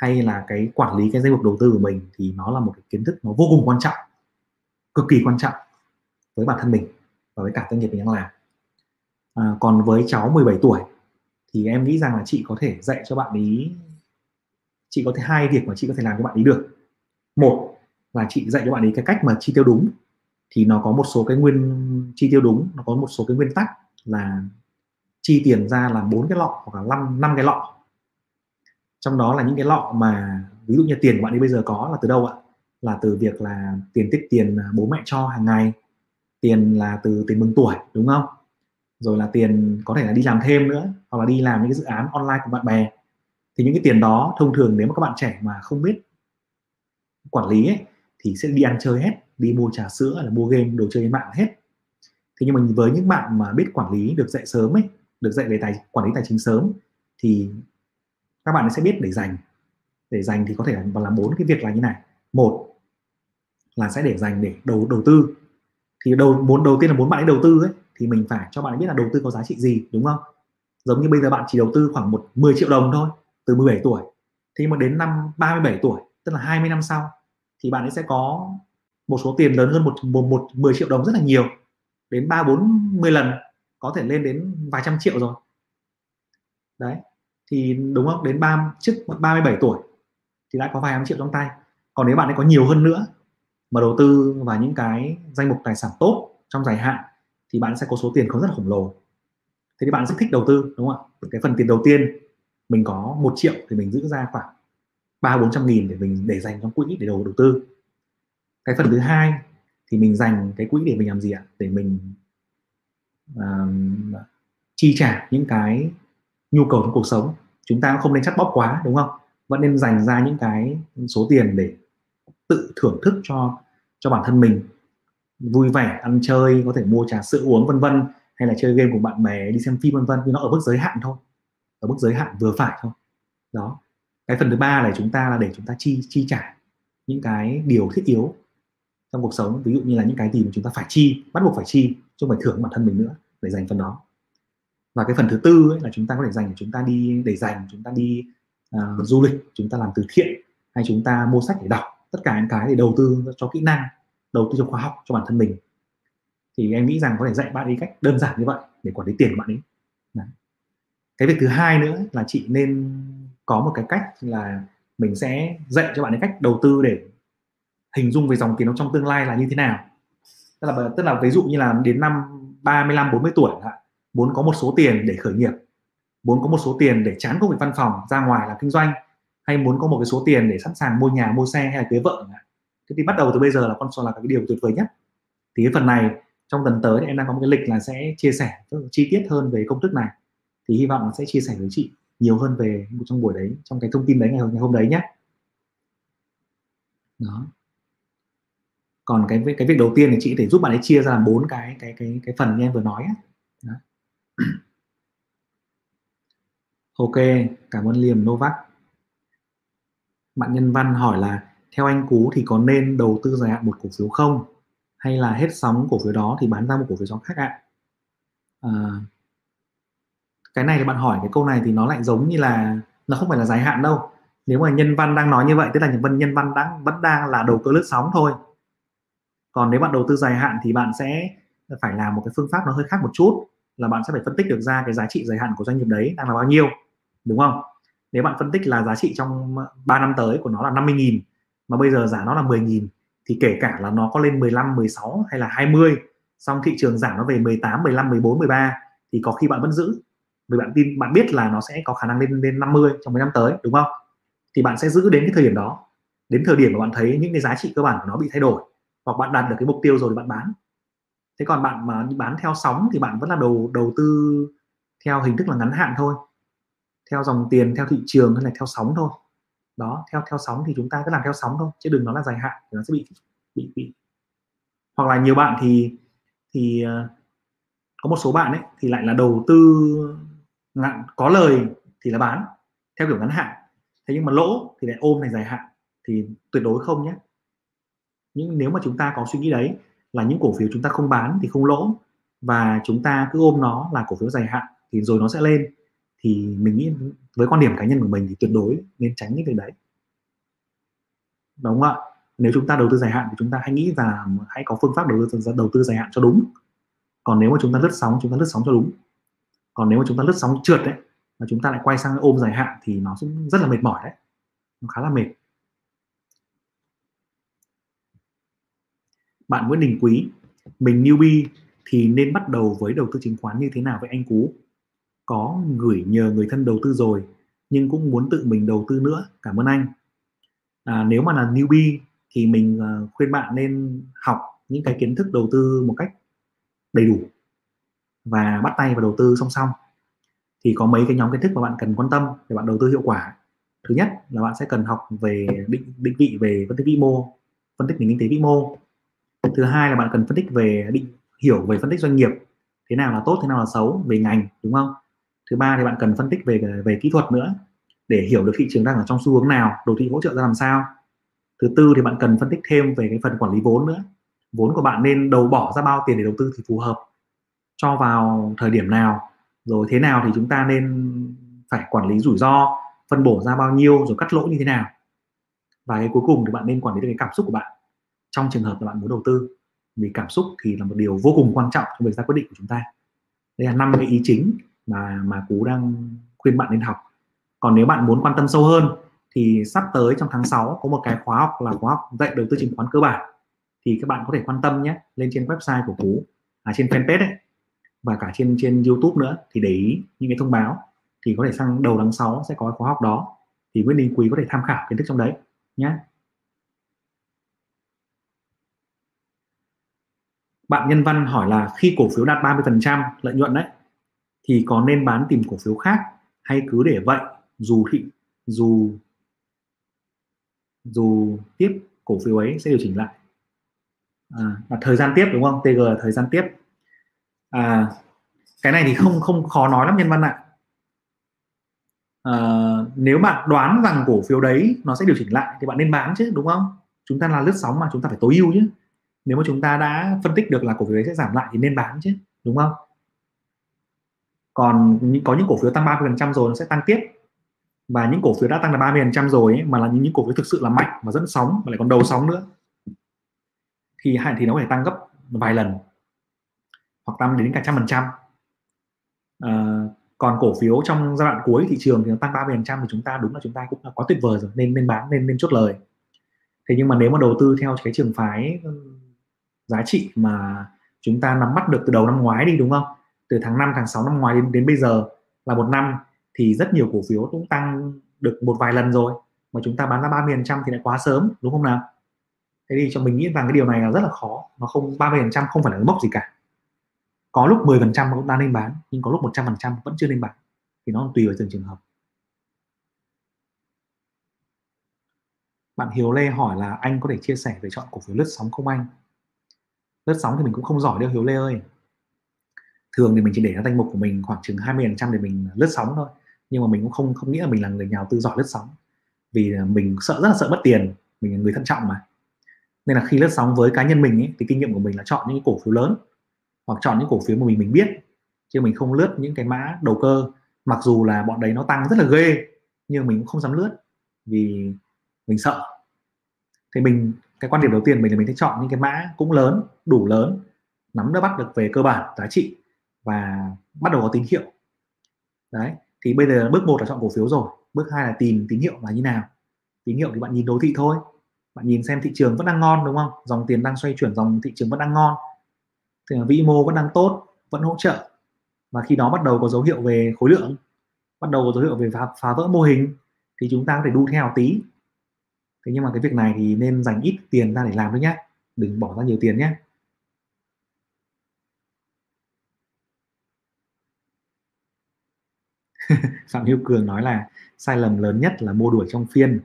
hay là cái quản lý cái danh mục đầu tư của mình thì nó là một cái kiến thức nó vô cùng quan trọng cực kỳ quan trọng với bản thân mình và với cả doanh nghiệp mình đang làm. À, còn với cháu 17 tuổi thì em nghĩ rằng là chị có thể dạy cho bạn ý chị có thể hai việc mà chị có thể làm cho bạn ý được. Một là chị dạy cho bạn ấy cái cách mà chi tiêu đúng thì nó có một số cái nguyên chi tiêu đúng nó có một số cái nguyên tắc là chi tiền ra là bốn cái lọ hoặc là năm năm cái lọ trong đó là những cái lọ mà ví dụ như tiền của bạn ấy bây giờ có là từ đâu ạ? Là từ việc là tiền tiết tiền à, bố mẹ cho hàng ngày tiền là từ tiền mừng tuổi đúng không? Rồi là tiền có thể là đi làm thêm nữa hoặc là đi làm những cái dự án online của bạn bè. Thì những cái tiền đó thông thường nếu mà các bạn trẻ mà không biết quản lý ấy, thì sẽ đi ăn chơi hết đi mua trà sữa là mua game đồ chơi trên mạng hết. Thế nhưng mà với những bạn mà biết quản lý được dạy sớm ấy được dạy về tài quản lý tài chính sớm thì các bạn sẽ biết để dành để dành thì có thể là làm bốn cái việc là như này. Một là sẽ để dành để đầu đầu tư. Thì đầu muốn đầu tiên là muốn bạn ấy đầu tư ấy thì mình phải cho bạn ấy biết là đầu tư có giá trị gì đúng không? Giống như bây giờ bạn chỉ đầu tư khoảng một 10 triệu đồng thôi từ 17 tuổi. Thì mà đến năm 37 tuổi tức là 20 năm sau thì bạn ấy sẽ có một số tiền lớn hơn một một, một 10 triệu đồng rất là nhiều. Đến ba bốn mươi lần có thể lên đến vài trăm triệu rồi. Đấy thì đúng không? Đến ba trước 37 tuổi thì đã có vài trăm triệu trong tay. Còn nếu bạn ấy có nhiều hơn nữa mà đầu tư vào những cái danh mục tài sản tốt trong dài hạn thì bạn sẽ có số tiền không rất là khổng lồ. Thế thì bạn rất thích đầu tư đúng không ạ? Cái phần tiền đầu tiên mình có một triệu thì mình giữ ra khoảng ba bốn trăm nghìn để mình để dành trong quỹ để đầu đầu tư. Cái phần thứ hai thì mình dành cái quỹ để mình làm gì ạ? Để mình uh, chi trả những cái nhu cầu trong cuộc sống chúng ta không nên chắt bóp quá, đúng không? Vẫn nên dành ra những cái số tiền để tự thưởng thức cho cho bản thân mình. Vui vẻ, ăn chơi, có thể mua trà sữa uống, vân vân, hay là chơi game cùng bạn bè, đi xem phim, vân vân, nhưng nó ở mức giới hạn thôi. Ở mức giới hạn vừa phải thôi. Đó. Cái phần thứ ba là chúng ta là để chúng ta chi chi trả những cái điều thiết yếu trong cuộc sống. Ví dụ như là những cái gì mà chúng ta phải chi, bắt buộc phải chi, chứ không phải thưởng bản thân mình nữa để dành phần đó và cái phần thứ tư ấy là chúng ta có thể dành để chúng ta đi để dành chúng ta đi uh, du lịch chúng ta làm từ thiện hay chúng ta mua sách để đọc tất cả những cái để đầu tư cho kỹ năng đầu tư cho khoa học cho bản thân mình. Thì em nghĩ rằng có thể dạy bạn ấy cách đơn giản như vậy để quản lý tiền của bạn ấy. Đấy. cái việc thứ hai nữa là chị nên có một cái cách là mình sẽ dạy cho bạn ấy cách đầu tư để hình dung về dòng tiền nó trong tương lai là như thế nào. Tức là tức là ví dụ như là đến năm 35 40 tuổi muốn có một số tiền để khởi nghiệp. Muốn có một số tiền để chán công việc văn phòng ra ngoài làm kinh doanh. Hay muốn có một cái số tiền để sẵn sàng mua nhà mua xe hay là cưới vợ thế thì bắt đầu từ bây giờ là con số là cái điều tuyệt vời nhất. Thì cái phần này trong tuần tới thì em đang có một cái lịch là sẽ chia sẻ chi tiết hơn về công thức này. Thì hy vọng sẽ chia sẻ với chị nhiều hơn về trong buổi đấy trong cái thông tin đấy ngày hôm, ngày hôm đấy nhé. Đó. Còn cái cái việc đầu tiên thì chị thể giúp bạn ấy chia ra bốn cái cái cái cái phần như em vừa nói đó. ok cảm ơn liềm novak. Bạn nhân văn hỏi là theo anh cú thì có nên đầu tư dài hạn một cổ phiếu không? Hay là hết sóng cổ phiếu đó thì bán ra một cổ phiếu sóng khác ạ? À, cái này thì bạn hỏi cái câu này thì nó lại giống như là nó không phải là dài hạn đâu. Nếu mà nhân văn đang nói như vậy tức là nhân văn nhân văn đang vẫn đang là đầu cơ lướt sóng thôi. Còn nếu bạn đầu tư dài hạn thì bạn sẽ phải làm một cái phương pháp nó hơi khác một chút là bạn sẽ phải phân tích được ra cái giá trị dài hạn của doanh nghiệp đấy đang là bao nhiêu đúng không? Nếu bạn phân tích là giá trị trong 3 năm tới của nó là 50.000 mà bây giờ giá nó là 10.000 thì kể cả là nó có lên 15, 16 hay là 20 xong thị trường giảm nó về 18, 15, 14, 13 thì có khi bạn vẫn giữ. Vì bạn tin bạn biết là nó sẽ có khả năng lên lên 50 trong mấy năm tới đúng không? Thì bạn sẽ giữ đến cái thời điểm đó. Đến thời điểm mà bạn thấy những cái giá trị cơ bản của nó bị thay đổi hoặc bạn đạt được cái mục tiêu rồi thì bạn bán thế còn bạn mà bán theo sóng thì bạn vẫn là đầu đầu tư theo hình thức là ngắn hạn thôi. Theo dòng tiền, theo thị trường hay là theo sóng thôi. Đó, theo theo sóng thì chúng ta cứ làm theo sóng thôi, chứ đừng nói là dài hạn thì nó sẽ bị bị bị. Hoặc là nhiều bạn thì thì ờ, có một số bạn ấy thì lại là đầu tư ngạn có lời thì là bán theo kiểu ngắn hạn. Thế nhưng mà lỗ thì lại ôm này dài hạn thì tuyệt đối không nhé. Nhưng nếu mà chúng ta có suy nghĩ đấy là những cổ phiếu chúng ta không bán thì không lỗ và chúng ta cứ ôm nó là cổ phiếu dài hạn thì rồi nó sẽ lên. Thì mình nghĩ với quan điểm cá nhân của mình thì tuyệt đối nên tránh những việc đấy. Đúng không ạ? Nếu chúng ta đầu tư dài hạn thì chúng ta hãy nghĩ là hãy có phương pháp đầu tư đầu tư dài hạn cho đúng. Còn nếu mà chúng ta lướt sóng, chúng ta lướt sóng cho đúng. Còn nếu mà chúng ta lướt sóng trượt đấy mà chúng ta lại quay sang ôm dài hạn thì nó rất là mệt mỏi đấy. Nó khá là mệt. Bạn Nguyễn Đình Quý. Mình newbie thì nên bắt đầu với đầu tư chứng khoán như thế nào với anh Cú? Có gửi nhờ người thân đầu tư rồi nhưng cũng muốn tự mình đầu tư nữa. Cảm ơn anh. À, nếu mà là newbie thì mình à, khuyên bạn nên học những cái kiến thức đầu tư một cách đầy đủ và bắt tay vào đầu tư song song. Thì có mấy cái nhóm kiến thức mà bạn cần quan tâm để bạn đầu tư hiệu quả. Thứ nhất là bạn sẽ cần học về định định vị về phân tích vĩ mô phân tích nền kinh tế vĩ mô thứ hai là bạn cần phân tích về, định hiểu về phân tích doanh nghiệp, thế nào là tốt, thế nào là xấu về ngành, đúng không? Thứ ba thì bạn cần phân tích về về kỹ thuật nữa, để hiểu được thị trường đang ở trong xu hướng nào, đồ thị hỗ trợ ra làm sao. Thứ tư thì bạn cần phân tích thêm về cái phần quản lý vốn nữa. Vốn của bạn nên đầu bỏ ra bao tiền để đầu tư thì phù hợp cho vào thời điểm nào, rồi thế nào thì chúng ta nên phải quản lý rủi ro, phân bổ ra bao nhiêu, rồi cắt lỗ như thế nào. Và cái cuối cùng thì bạn nên quản lý được cái cảm xúc của bạn trong trường hợp là bạn muốn đầu tư vì cảm xúc thì là một điều vô cùng quan trọng trong việc ra quyết định của chúng ta. Đây là năm cái ý chính mà mà cú đang khuyên bạn nên học. Còn nếu bạn muốn quan tâm sâu hơn thì sắp tới trong tháng 6 có một cái khóa học là khóa học dạy đầu tư chứng khoán cơ bản. Thì các bạn có thể quan tâm nhé lên trên website của cú à, trên fanpage ấy và cả trên trên youtube nữa thì để ý những cái thông báo. Thì có thể sang đầu tháng 6 sẽ có khóa học đó. Thì Nguyễn Đình Quý có thể tham khảo kiến thức trong đấy nhé. Bạn nhân văn hỏi là khi cổ phiếu đạt 30% lợi nhuận đấy thì có nên bán tìm cổ phiếu khác hay cứ để vậy dù thị dù dù tiếp cổ phiếu ấy sẽ điều chỉnh lại? À, và thời gian tiếp đúng không? TG là thời gian tiếp. À, cái này thì không không khó nói lắm nhân văn ạ. À, nếu bạn đoán rằng cổ phiếu đấy nó sẽ điều chỉnh lại thì bạn nên bán chứ đúng không? Chúng ta là lướt sóng mà chúng ta phải tối ưu chứ nếu mà chúng ta đã phân tích được là cổ phiếu đấy sẽ giảm lại thì nên bán chứ đúng không? Còn có những cổ phiếu tăng 30% rồi nó sẽ tăng tiếp. Và những cổ phiếu đã tăng là 30% rồi ấy, mà là những cổ phiếu thực sự là mạnh và dẫn sóng và lại còn đầu sóng nữa thì hạn thì nó có thể tăng gấp vài lần hoặc tăng đến cả trăm phần trăm. Ờ, còn cổ phiếu trong giai đoạn cuối thị trường thì nó tăng 30 phần trăm thì chúng ta đúng là chúng ta cũng là quá tuyệt vời rồi nên nên bán nên nên chốt lời. Thế nhưng mà nếu mà đầu tư theo cái trường phái giá trị mà chúng ta nắm bắt được từ đầu năm ngoái đi, đúng không? Từ tháng 5 tháng 6 năm ngoái đến đến bây giờ là một năm thì rất nhiều cổ phiếu cũng tăng được một vài lần rồi, mà chúng ta bán ra 30 phần trăm thì lại quá sớm, đúng không nào? Thế thì cho mình nghĩ rằng cái điều này là rất là khó, nó không 30 phần trăm không phải là cái mốc gì cả. Có lúc 10 phần trăm cũng đang nên bán, nhưng có lúc 100 phần trăm vẫn chưa nên bán, thì nó tùy vào từng trường hợp. Bạn Hiếu Lê hỏi là anh có thể chia sẻ về chọn cổ phiếu lướt sóng không anh? Lướt sóng thì mình cũng không giỏi đâu Hiếu Lê ơi. Thường thì mình chỉ để ra danh mục của mình khoảng chừng 20 phần trăm để mình lướt sóng thôi. Nhưng mà mình cũng không không nghĩ là mình là người nhà đầu tư giỏi lướt sóng. Vì mình sợ rất là sợ mất tiền. Mình là người thận trọng mà. Nên là khi lướt sóng với cá nhân mình ấy, thì kinh nghiệm của mình là chọn những cổ phiếu lớn hoặc chọn những cổ phiếu mà mình mình biết. Chứ mình không lướt những cái mã đầu cơ. Mặc dù là bọn đấy nó tăng rất là ghê nhưng mình cũng không dám lướt vì mình sợ. Thì mình cái quan điểm đầu tiên mình là mình sẽ chọn những cái mã cũng lớn đủ lớn nắm được bắt được về cơ bản giá trị và bắt đầu có tín hiệu. Đấy thì bây giờ bước một là chọn cổ phiếu rồi bước hai là tìm tín hiệu là như nào. Tín hiệu thì bạn nhìn đồ thị thôi bạn nhìn xem thị trường vẫn đang ngon đúng không? Dòng tiền đang xoay chuyển dòng thị trường vẫn đang ngon. Thì vĩ mô vẫn đang tốt vẫn hỗ trợ. Và khi đó bắt đầu có dấu hiệu về khối lượng bắt đầu có dấu hiệu về phá, phá vỡ mô hình thì chúng ta có thể đu theo tí thế nhưng mà cái việc này thì nên dành ít tiền ra để làm thôi nhé đừng bỏ ra nhiều tiền nhé Phạm Hữu Cường nói là sai lầm lớn nhất là mua đuổi trong phiên.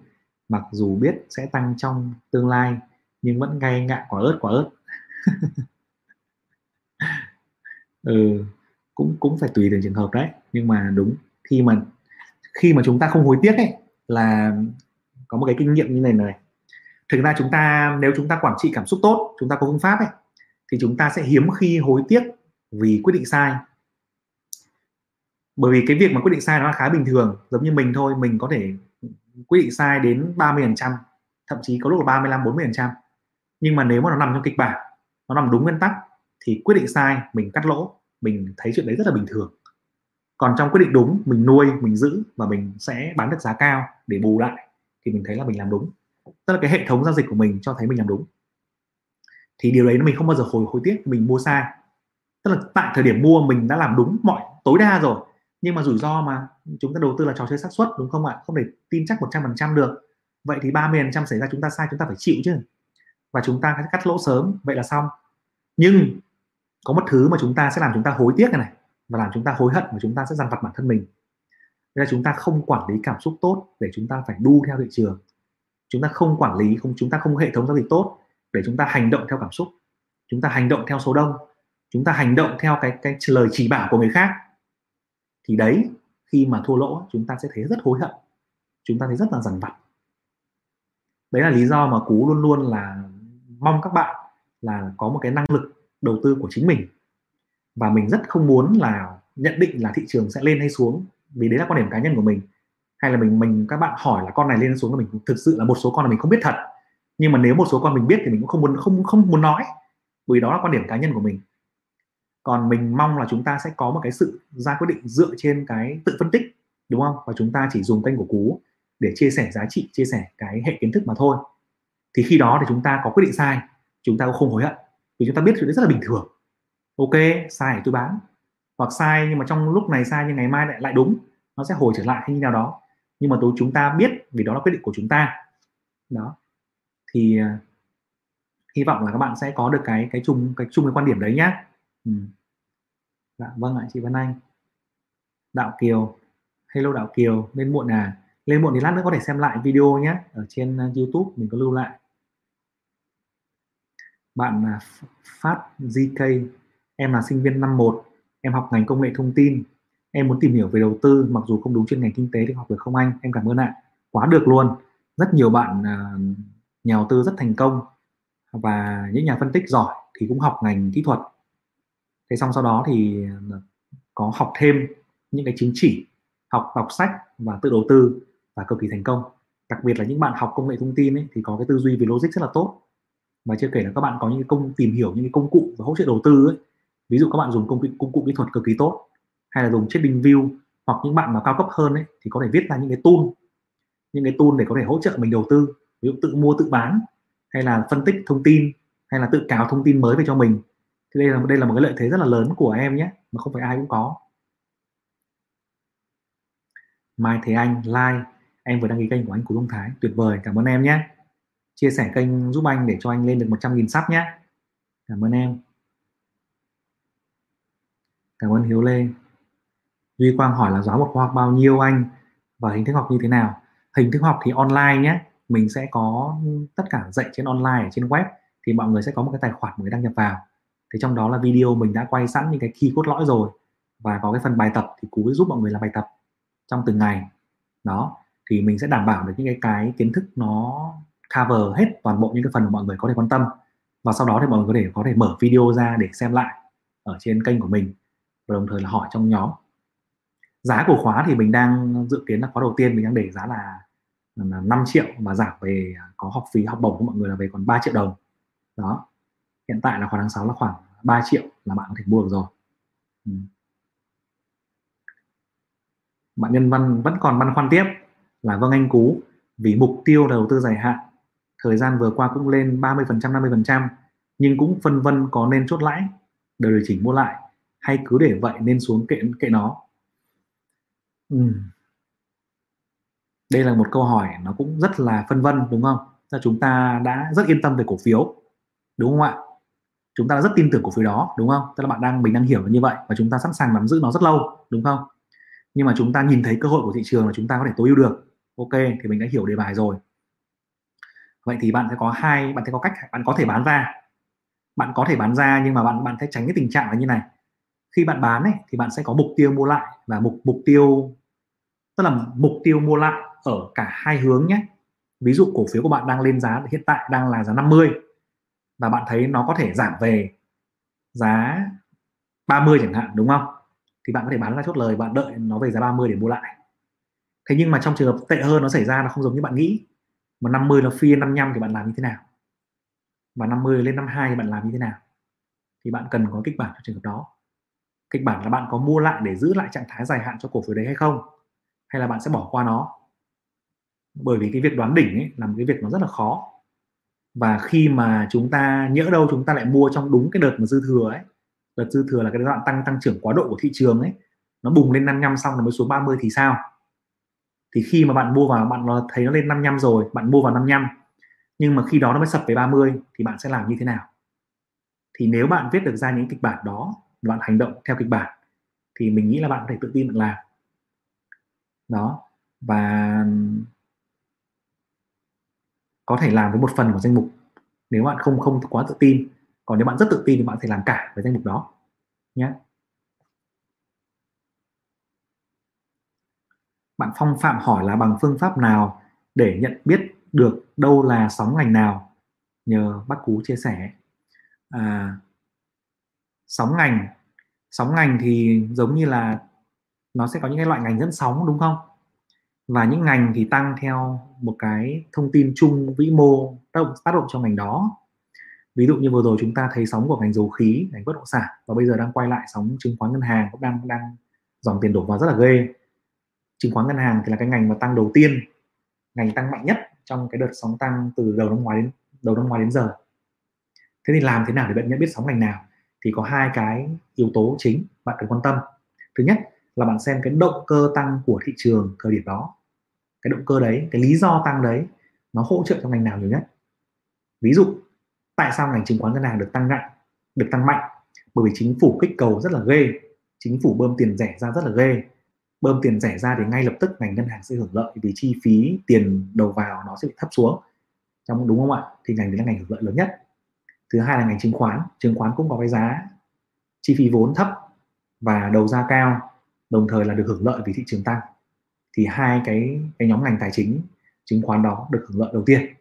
Mặc dù biết sẽ tăng trong tương lai nhưng vẫn ngay ngạ quả ớt quả ớt. Ừ, cũng cũng phải tùy từng trường hợp đấy. Nhưng mà đúng khi mà khi mà chúng ta không hối tiếc ấy là có một cái kinh nghiệm như này này. Thực ra chúng ta, nếu chúng ta quản trị cảm xúc tốt, chúng ta có phương pháp ấy, thì chúng ta sẽ hiếm khi hối tiếc vì quyết định sai. Bởi vì cái việc mà quyết định sai nó là khá bình thường, giống như mình thôi, mình có thể quyết định sai đến 30 phần trăm, thậm chí có lúc là 35 40 phần trăm. Nhưng mà nếu mà nó nằm trong kịch bản, nó nằm đúng nguyên tắc, thì quyết định sai mình cắt lỗ, mình thấy chuyện đấy rất là bình thường. Còn trong quyết định đúng, mình nuôi, mình giữ và mình sẽ bán được giá cao để bù lại thì mình thấy là mình làm đúng. Tức là cái hệ thống giao dịch của mình cho thấy mình làm đúng. Thì điều đấy nó mình không bao giờ hồi hối tiếc mình mua sai. Tức là tại thời điểm mua mình đã làm đúng mọi tối đa rồi. Nhưng mà rủi ro mà chúng ta đầu tư là trò chơi xác suất đúng không ạ? Không thể tin chắc 100% được. Vậy thì 30% xảy ra chúng ta sai chúng ta phải chịu chứ. Và chúng ta cắt lỗ sớm vậy là xong. Nhưng có một thứ mà chúng ta sẽ làm chúng ta hối tiếc này, này và làm chúng ta hối hận và chúng ta sẽ dằn vặt bản thân mình. Thế là chúng ta không quản lý cảm xúc tốt để chúng ta phải đu theo thị trường. Chúng ta không quản lý, không, chúng ta không có hệ thống giao dịch tốt để chúng ta hành động theo cảm xúc. Chúng ta hành động theo số đông. Chúng ta hành động theo cái cái lời chỉ bảo của người khác. Thì đấy, khi mà thua lỗ, chúng ta sẽ thấy rất hối hận. Chúng ta thấy rất là dằn vặt. Đấy là lý do mà cú luôn luôn là mong các bạn là có một cái năng lực đầu tư của chính mình. Và mình rất không muốn là nhận định là thị trường sẽ lên hay xuống vì đấy là quan điểm cá nhân của mình. Hay là mình mình, các bạn hỏi là con này lên xuống là mình thực sự là một số con là mình không biết thật. Nhưng mà nếu một số con mình biết thì mình cũng không muốn, không không muốn nói vì đó là quan điểm cá nhân của mình. Còn mình mong là chúng ta sẽ có một cái sự ra quyết định dựa trên cái tự phân tích, đúng không? Và chúng ta chỉ dùng kênh của cú để chia sẻ giá trị, chia sẻ cái hệ kiến thức mà thôi. Thì khi đó thì chúng ta có quyết định sai, chúng ta cũng không hối hận, vì chúng ta biết chuyện đấy rất là bình thường. Ok, sai thì tôi bán hoặc sai nhưng mà trong lúc này sai nhưng ngày mai lại lại đúng nó sẽ hồi trở lại hay như nào đó. Nhưng mà tôi chúng ta biết vì đó là quyết định của chúng ta. Đó. Thì uh, hy vọng là các bạn sẽ có được cái cái chung cái chung cái quan điểm đấy nhá. Ừ. dạ, vâng ạ chị Vân Anh. Đạo Kiều. Hello Đạo Kiều lên muộn à? Lên muộn thì lát nữa có thể xem lại video nhé ở trên à, YouTube mình có lưu lại. Bạn là Phát GK em là sinh viên năm 1 em học ngành công nghệ thông tin. Em muốn tìm hiểu về đầu tư mặc dù không đúng chuyên ngành kinh tế thì học được không anh? Em cảm ơn ạ. Quá được luôn. Rất nhiều bạn à, nhà đầu tư rất thành công. Và những nhà phân tích giỏi thì cũng học ngành kỹ thuật. Thế xong sau đó thì à, có học thêm những cái chứng chỉ học đọc sách và tự đầu tư và cực kỳ thành công. Đặc biệt là những bạn học công nghệ thông tin ấy, thì có cái tư duy về logic rất là tốt. Và chưa kể là các bạn có những công tìm hiểu những cái công cụ và hỗ trợ đầu tư ấy ví dụ các bạn dùng công cụ công cụ kỹ thuật cực kỳ tốt, hay là dùng trading view hoặc những bạn mà cao cấp hơn ấy, thì có thể viết ra những cái tool, những cái tool để có thể hỗ trợ mình đầu tư. Ví dụ tự mua, tự bán, hay là phân tích thông tin, hay là tự cào thông tin mới về cho mình. Thì đây là đây là một cái lợi thế rất là lớn của em nhé, mà không phải ai cũng có. Mai Thế Anh like em vừa đăng ký kênh của anh Cú Đông Thái. Tuyệt vời, cảm ơn em nhé. Chia sẻ kênh giúp anh để cho anh lên được 100.000 sắp nhé. Cảm ơn em cảm ơn Hiếu Lê. Duy Quang hỏi là giáo một khóa học bao nhiêu anh? Và hình thức học như thế nào? Hình thức học thì online nhé. Mình sẽ có tất cả dạy trên online ở trên web. Thì mọi người sẽ có một cái tài khoản mới đăng nhập vào. Thì trong đó là video mình đã quay sẵn những cái key cốt lõi rồi. Và có cái phần bài tập thì cú giúp mọi người làm bài tập trong từng ngày. Đó. Thì mình sẽ đảm bảo được những cái cái kiến thức nó cover hết toàn bộ những cái phần mà mọi người có thể quan tâm. Và sau đó thì mọi người có thể có thể mở video ra để xem lại ở trên kênh của mình và đồng thời là hỏi trong nhóm. Giá của khóa thì mình đang dự kiến là khóa đầu tiên mình đang để giá là, là 5 triệu và giảm về à, có học phí học bổng của mọi người là về còn 3 triệu đồng. Đó. Hiện tại là khóa tháng 6 là khoảng 3 triệu là bạn có thể mua được rồi. Ừ. bạn nhân văn vẫn còn băn khoăn tiếp là vâng anh cú vì mục tiêu đầu tư dài hạn thời gian vừa qua cũng lên 30% 50% nhưng cũng phân vân có nên chốt lãi để điều chỉnh mua lại hay cứ để vậy nên xuống kệ kệ nó? Ừ. đây là một câu hỏi nó cũng rất là phân vân, đúng không? Là chúng ta đã rất yên tâm về cổ phiếu, đúng không ạ? Chúng ta đã rất tin tưởng cổ phiếu đó, đúng không? Tức là bạn đang, mình đang hiểu là như vậy và chúng ta sẵn sàng nắm giữ nó rất lâu, đúng không? Nhưng mà chúng ta nhìn thấy cơ hội của thị trường là chúng ta có thể tối ưu được. Ok, thì mình đã hiểu đề bài rồi. Vậy thì bạn sẽ có hai, bạn sẽ có cách, bạn có thể bán ra. Bạn có thể bán ra nhưng mà bạn bạn sẽ tránh cái tình trạng là như này khi bạn bán ấy, thì bạn sẽ có mục tiêu mua lại và mục mục tiêu, tức là mục tiêu mua lại ở cả hai hướng nhé. Ví dụ cổ phiếu của bạn đang lên giá hiện tại đang là giá 50 và bạn thấy nó có thể giảm về giá 30 chẳng hạn, đúng không? Thì bạn có thể bán ra chốt lời, bạn đợi nó về giá 30 để mua lại. Thế nhưng mà trong trường hợp tệ hơn nó xảy ra, nó không giống như bạn nghĩ. Mà 50 nó phi 55 thì bạn làm như thế nào? Và 50 lên 52 thì bạn làm như thế nào? Thì bạn cần có kịch bản cho trường hợp đó kịch bản là bạn có mua lại để giữ lại trạng thái dài hạn cho cổ phiếu đấy hay không? Hay là bạn sẽ bỏ qua nó? Bởi vì cái việc đoán đỉnh ấy là một cái việc nó rất là khó. Và khi mà chúng ta nhỡ đâu chúng ta lại mua trong đúng cái đợt mà dư thừa ấy, đợt dư thừa là cái đoạn tăng tăng trưởng quá độ của thị trường ấy, nó bùng lên 55 xong rồi mới xuống 30 thì sao? Thì khi mà bạn mua vào, bạn thấy nó lên 55 rồi, bạn mua vào 55 nhưng mà khi đó nó mới sập về 30 thì bạn sẽ làm như thế nào? Thì nếu bạn viết được ra những kịch bản đó bạn hành động theo kịch bản thì mình nghĩ là bạn có thể tự tin bạn làm. Đó và có thể làm với một phần của danh mục. Nếu bạn không không quá tự tin còn nếu bạn rất tự tin thì bạn sẽ làm cả với danh mục đó nhé bạn phong phạm hỏi là bằng phương pháp nào để nhận biết được đâu là sóng ngành nào? Nhờ bác cú chia sẻ. À, sóng ngành. Sóng ngành thì giống như là nó sẽ có những cái loại ngành dẫn sóng đúng không? Và những ngành thì tăng theo một cái thông tin chung vĩ mô tác động, tác động cho ngành đó. Ví dụ như vừa rồi chúng ta thấy sóng của ngành dầu khí ngành bất động sản và bây giờ đang quay lại sóng chứng khoán ngân hàng cũng đang đang dòng tiền đổ vào rất là ghê. Chứng khoán ngân hàng thì là cái ngành mà tăng đầu tiên ngành tăng mạnh nhất trong cái đợt sóng tăng từ đầu năm ngoái đến đầu năm ngoái đến giờ. Thế thì làm thế nào để bạn nhận biết sóng ngành nào? Thì có hai cái yếu tố chính bạn cần quan tâm. Thứ nhất là bạn xem cái động cơ tăng của thị trường thời điểm đó. Cái động cơ đấy, cái lý do tăng đấy, nó hỗ trợ cho ngành nào nhiều nhất? Ví dụ, tại sao ngành chứng khoán ngân hàng được tăng mạnh được tăng mạnh? Bởi vì chính phủ kích cầu rất là ghê, chính phủ bơm tiền rẻ ra rất là ghê. Bơm tiền rẻ ra thì ngay lập tức ngành ngân hàng sẽ hưởng lợi vì chi phí tiền đầu vào nó sẽ bị thấp xuống. Trong đúng không ạ? Thì ngành đấy là ngành hưởng lợi lớn nhất thứ hai là ngành chứng khoán. Chứng khoán cũng có cái giá chi phí vốn thấp và đầu ra cao, đồng thời là được hưởng lợi vì thị trường tăng. Thì hai cái cái nhóm ngành tài chính, chứng khoán đó được hưởng lợi đầu tiên.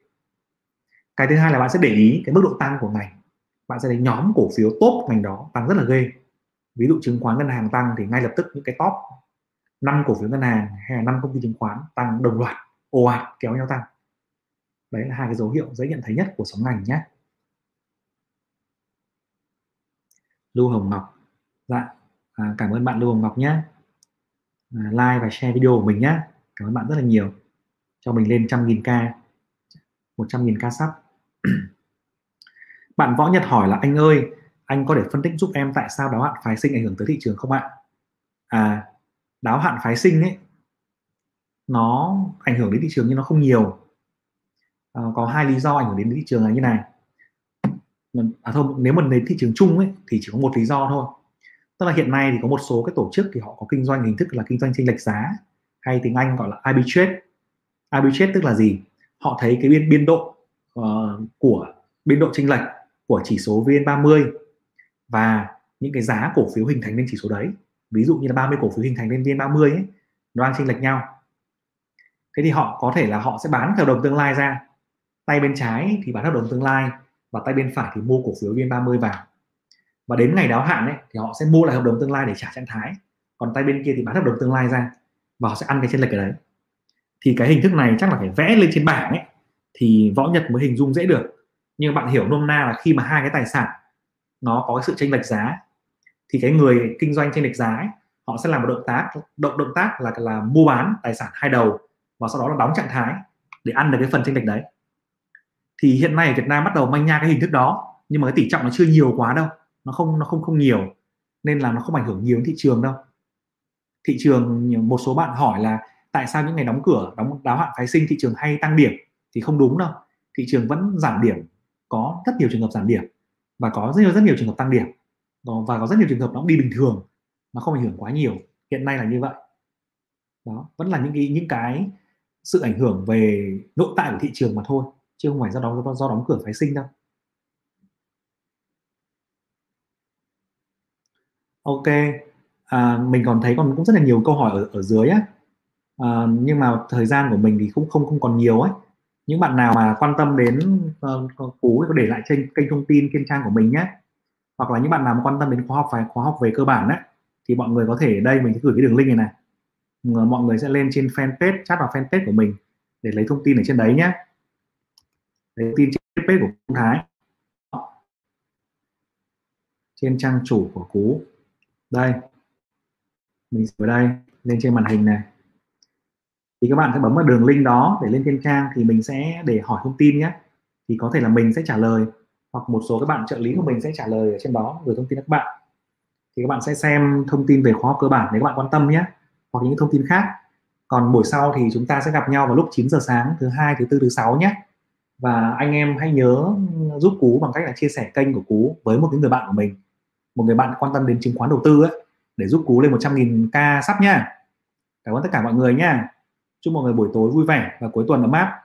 Cái thứ hai là bạn sẽ để ý cái mức độ tăng của ngành. Bạn sẽ thấy nhóm cổ phiếu top ngành đó tăng rất là ghê. Ví dụ chứng khoán ngân hàng tăng thì ngay lập tức những cái top năm cổ phiếu ngân hàng hay là năm công ty chứng khoán tăng đồng loạt, ồ ạt, kéo nhau tăng. Đấy là hai cái dấu hiệu dễ nhận thấy nhất của sóng ngành nhé. Lưu Hồng Ngọc. Dạ à, cảm ơn bạn Lưu Hồng Ngọc nhé. À, like và share video của mình nhé. Cảm ơn bạn rất là nhiều. Cho mình lên trăm nghìn k một trăm nghìn k sắp. Bạn Võ Nhật hỏi là anh ơi anh có thể phân tích giúp em tại sao đáo hạn phái sinh ảnh hưởng tới thị trường không ạ? À đáo hạn phái sinh ấy nó ảnh hưởng đến thị trường nhưng nó không nhiều. À, có hai lý do ảnh hưởng đến thị trường là như này à thôi nếu mà đến thị trường chung ấy thì chỉ có một lý do thôi. Tức là hiện nay thì có một số cái tổ chức thì họ có kinh doanh hình thức là kinh doanh chênh lệch giá hay tiếng Anh gọi là arbitrage arbitrage tức là gì? Họ thấy cái biên biên độ uh, của biên độ chênh lệch của chỉ số VN30 và những cái giá cổ phiếu hình thành lên chỉ số đấy. Ví dụ như là 30 cổ phiếu hình thành lên VN30 ấy nó đang chênh lệch nhau. Thế thì họ có thể là họ sẽ bán theo đồng tương lai ra. Tay bên trái thì bán hợp đồng tương lai và tay bên phải thì mua cổ phiếu VN30 vào. Và đến ngày đáo hạn ấy thì họ sẽ mua lại hợp đồng tương lai để trả trạng thái. Còn tay bên kia thì bán hợp đồng tương lai ra và họ sẽ ăn cái chênh lệch ở đấy. Thì cái hình thức này chắc là phải vẽ lên trên bảng ấy thì võ nhật mới hình dung dễ được. Nhưng bạn hiểu nôm na là khi mà hai cái tài sản nó có sự chênh lệch giá thì cái người kinh doanh chênh lệch giá ấy, họ sẽ làm một động tác động động tác là là mua bán tài sản hai đầu và sau đó là đóng trạng thái để ăn được cái phần chênh lệch đấy thì hiện nay ở Việt Nam bắt đầu manh nha cái hình thức đó, nhưng mà cái tỷ trọng nó chưa nhiều quá đâu, nó không nó không không nhiều, nên là nó không ảnh hưởng nhiều đến thị trường đâu. Thị trường một số bạn hỏi là tại sao những ngày đóng cửa, đóng, đáo hạn phái sinh, thị trường hay tăng điểm? Thì không đúng đâu, thị trường vẫn giảm điểm, có rất nhiều trường hợp giảm điểm và có rất nhiều rất nhiều trường hợp tăng điểm. Và có rất nhiều trường hợp nó cũng đi bình thường, nó không ảnh hưởng quá nhiều. Hiện nay là như vậy. Đó, vẫn là những cái những cái sự ảnh hưởng về nội tại của thị trường mà thôi chứ không phải do đóng do đóng cửa phái sinh đâu. Ok à, mình còn thấy còn cũng rất là nhiều câu hỏi ở ở dưới á. À, nhưng mà thời gian của mình thì cũng không không còn nhiều ấy. Những bạn nào mà quan tâm đến uh, cú có để lại trên kênh thông tin trên trang của mình nhé. Hoặc là những bạn nào mà quan tâm đến khóa học phải khóa học về cơ bản ấy thì mọi người có thể đây mình sẽ gửi cái đường link này này. Mọi người sẽ lên trên fanpage chat vào fanpage của mình để lấy thông tin ở trên đấy nhé lấy thông tin trên page của Phương Thái. Trên trang chủ của cú. Đây. Mình ở đây, lên trên màn hình này. Thì các bạn sẽ bấm vào đường link đó để lên trên trang thì mình sẽ để hỏi thông tin nhé. Thì có thể là mình sẽ trả lời, hoặc một số các bạn trợ lý của mình sẽ trả lời ở trên đó, gửi thông tin các bạn. Thì các bạn sẽ xem thông tin về khóa học cơ bản nếu các bạn quan tâm nhé, hoặc những thông tin khác. Còn buổi sau thì chúng ta sẽ gặp nhau vào lúc 9 giờ sáng thứ hai, thứ tư, thứ sáu nhé và anh em hãy nhớ giúp cú bằng cách là chia sẻ kênh của cú với một cái người bạn của mình. Một người bạn quan tâm đến chứng khoán đầu tư ấy, để giúp cú lên 100.000 k sắp nha. Cảm ơn tất cả mọi người nha. Chúc mọi người buổi tối vui vẻ và cuối tuần ấm áp.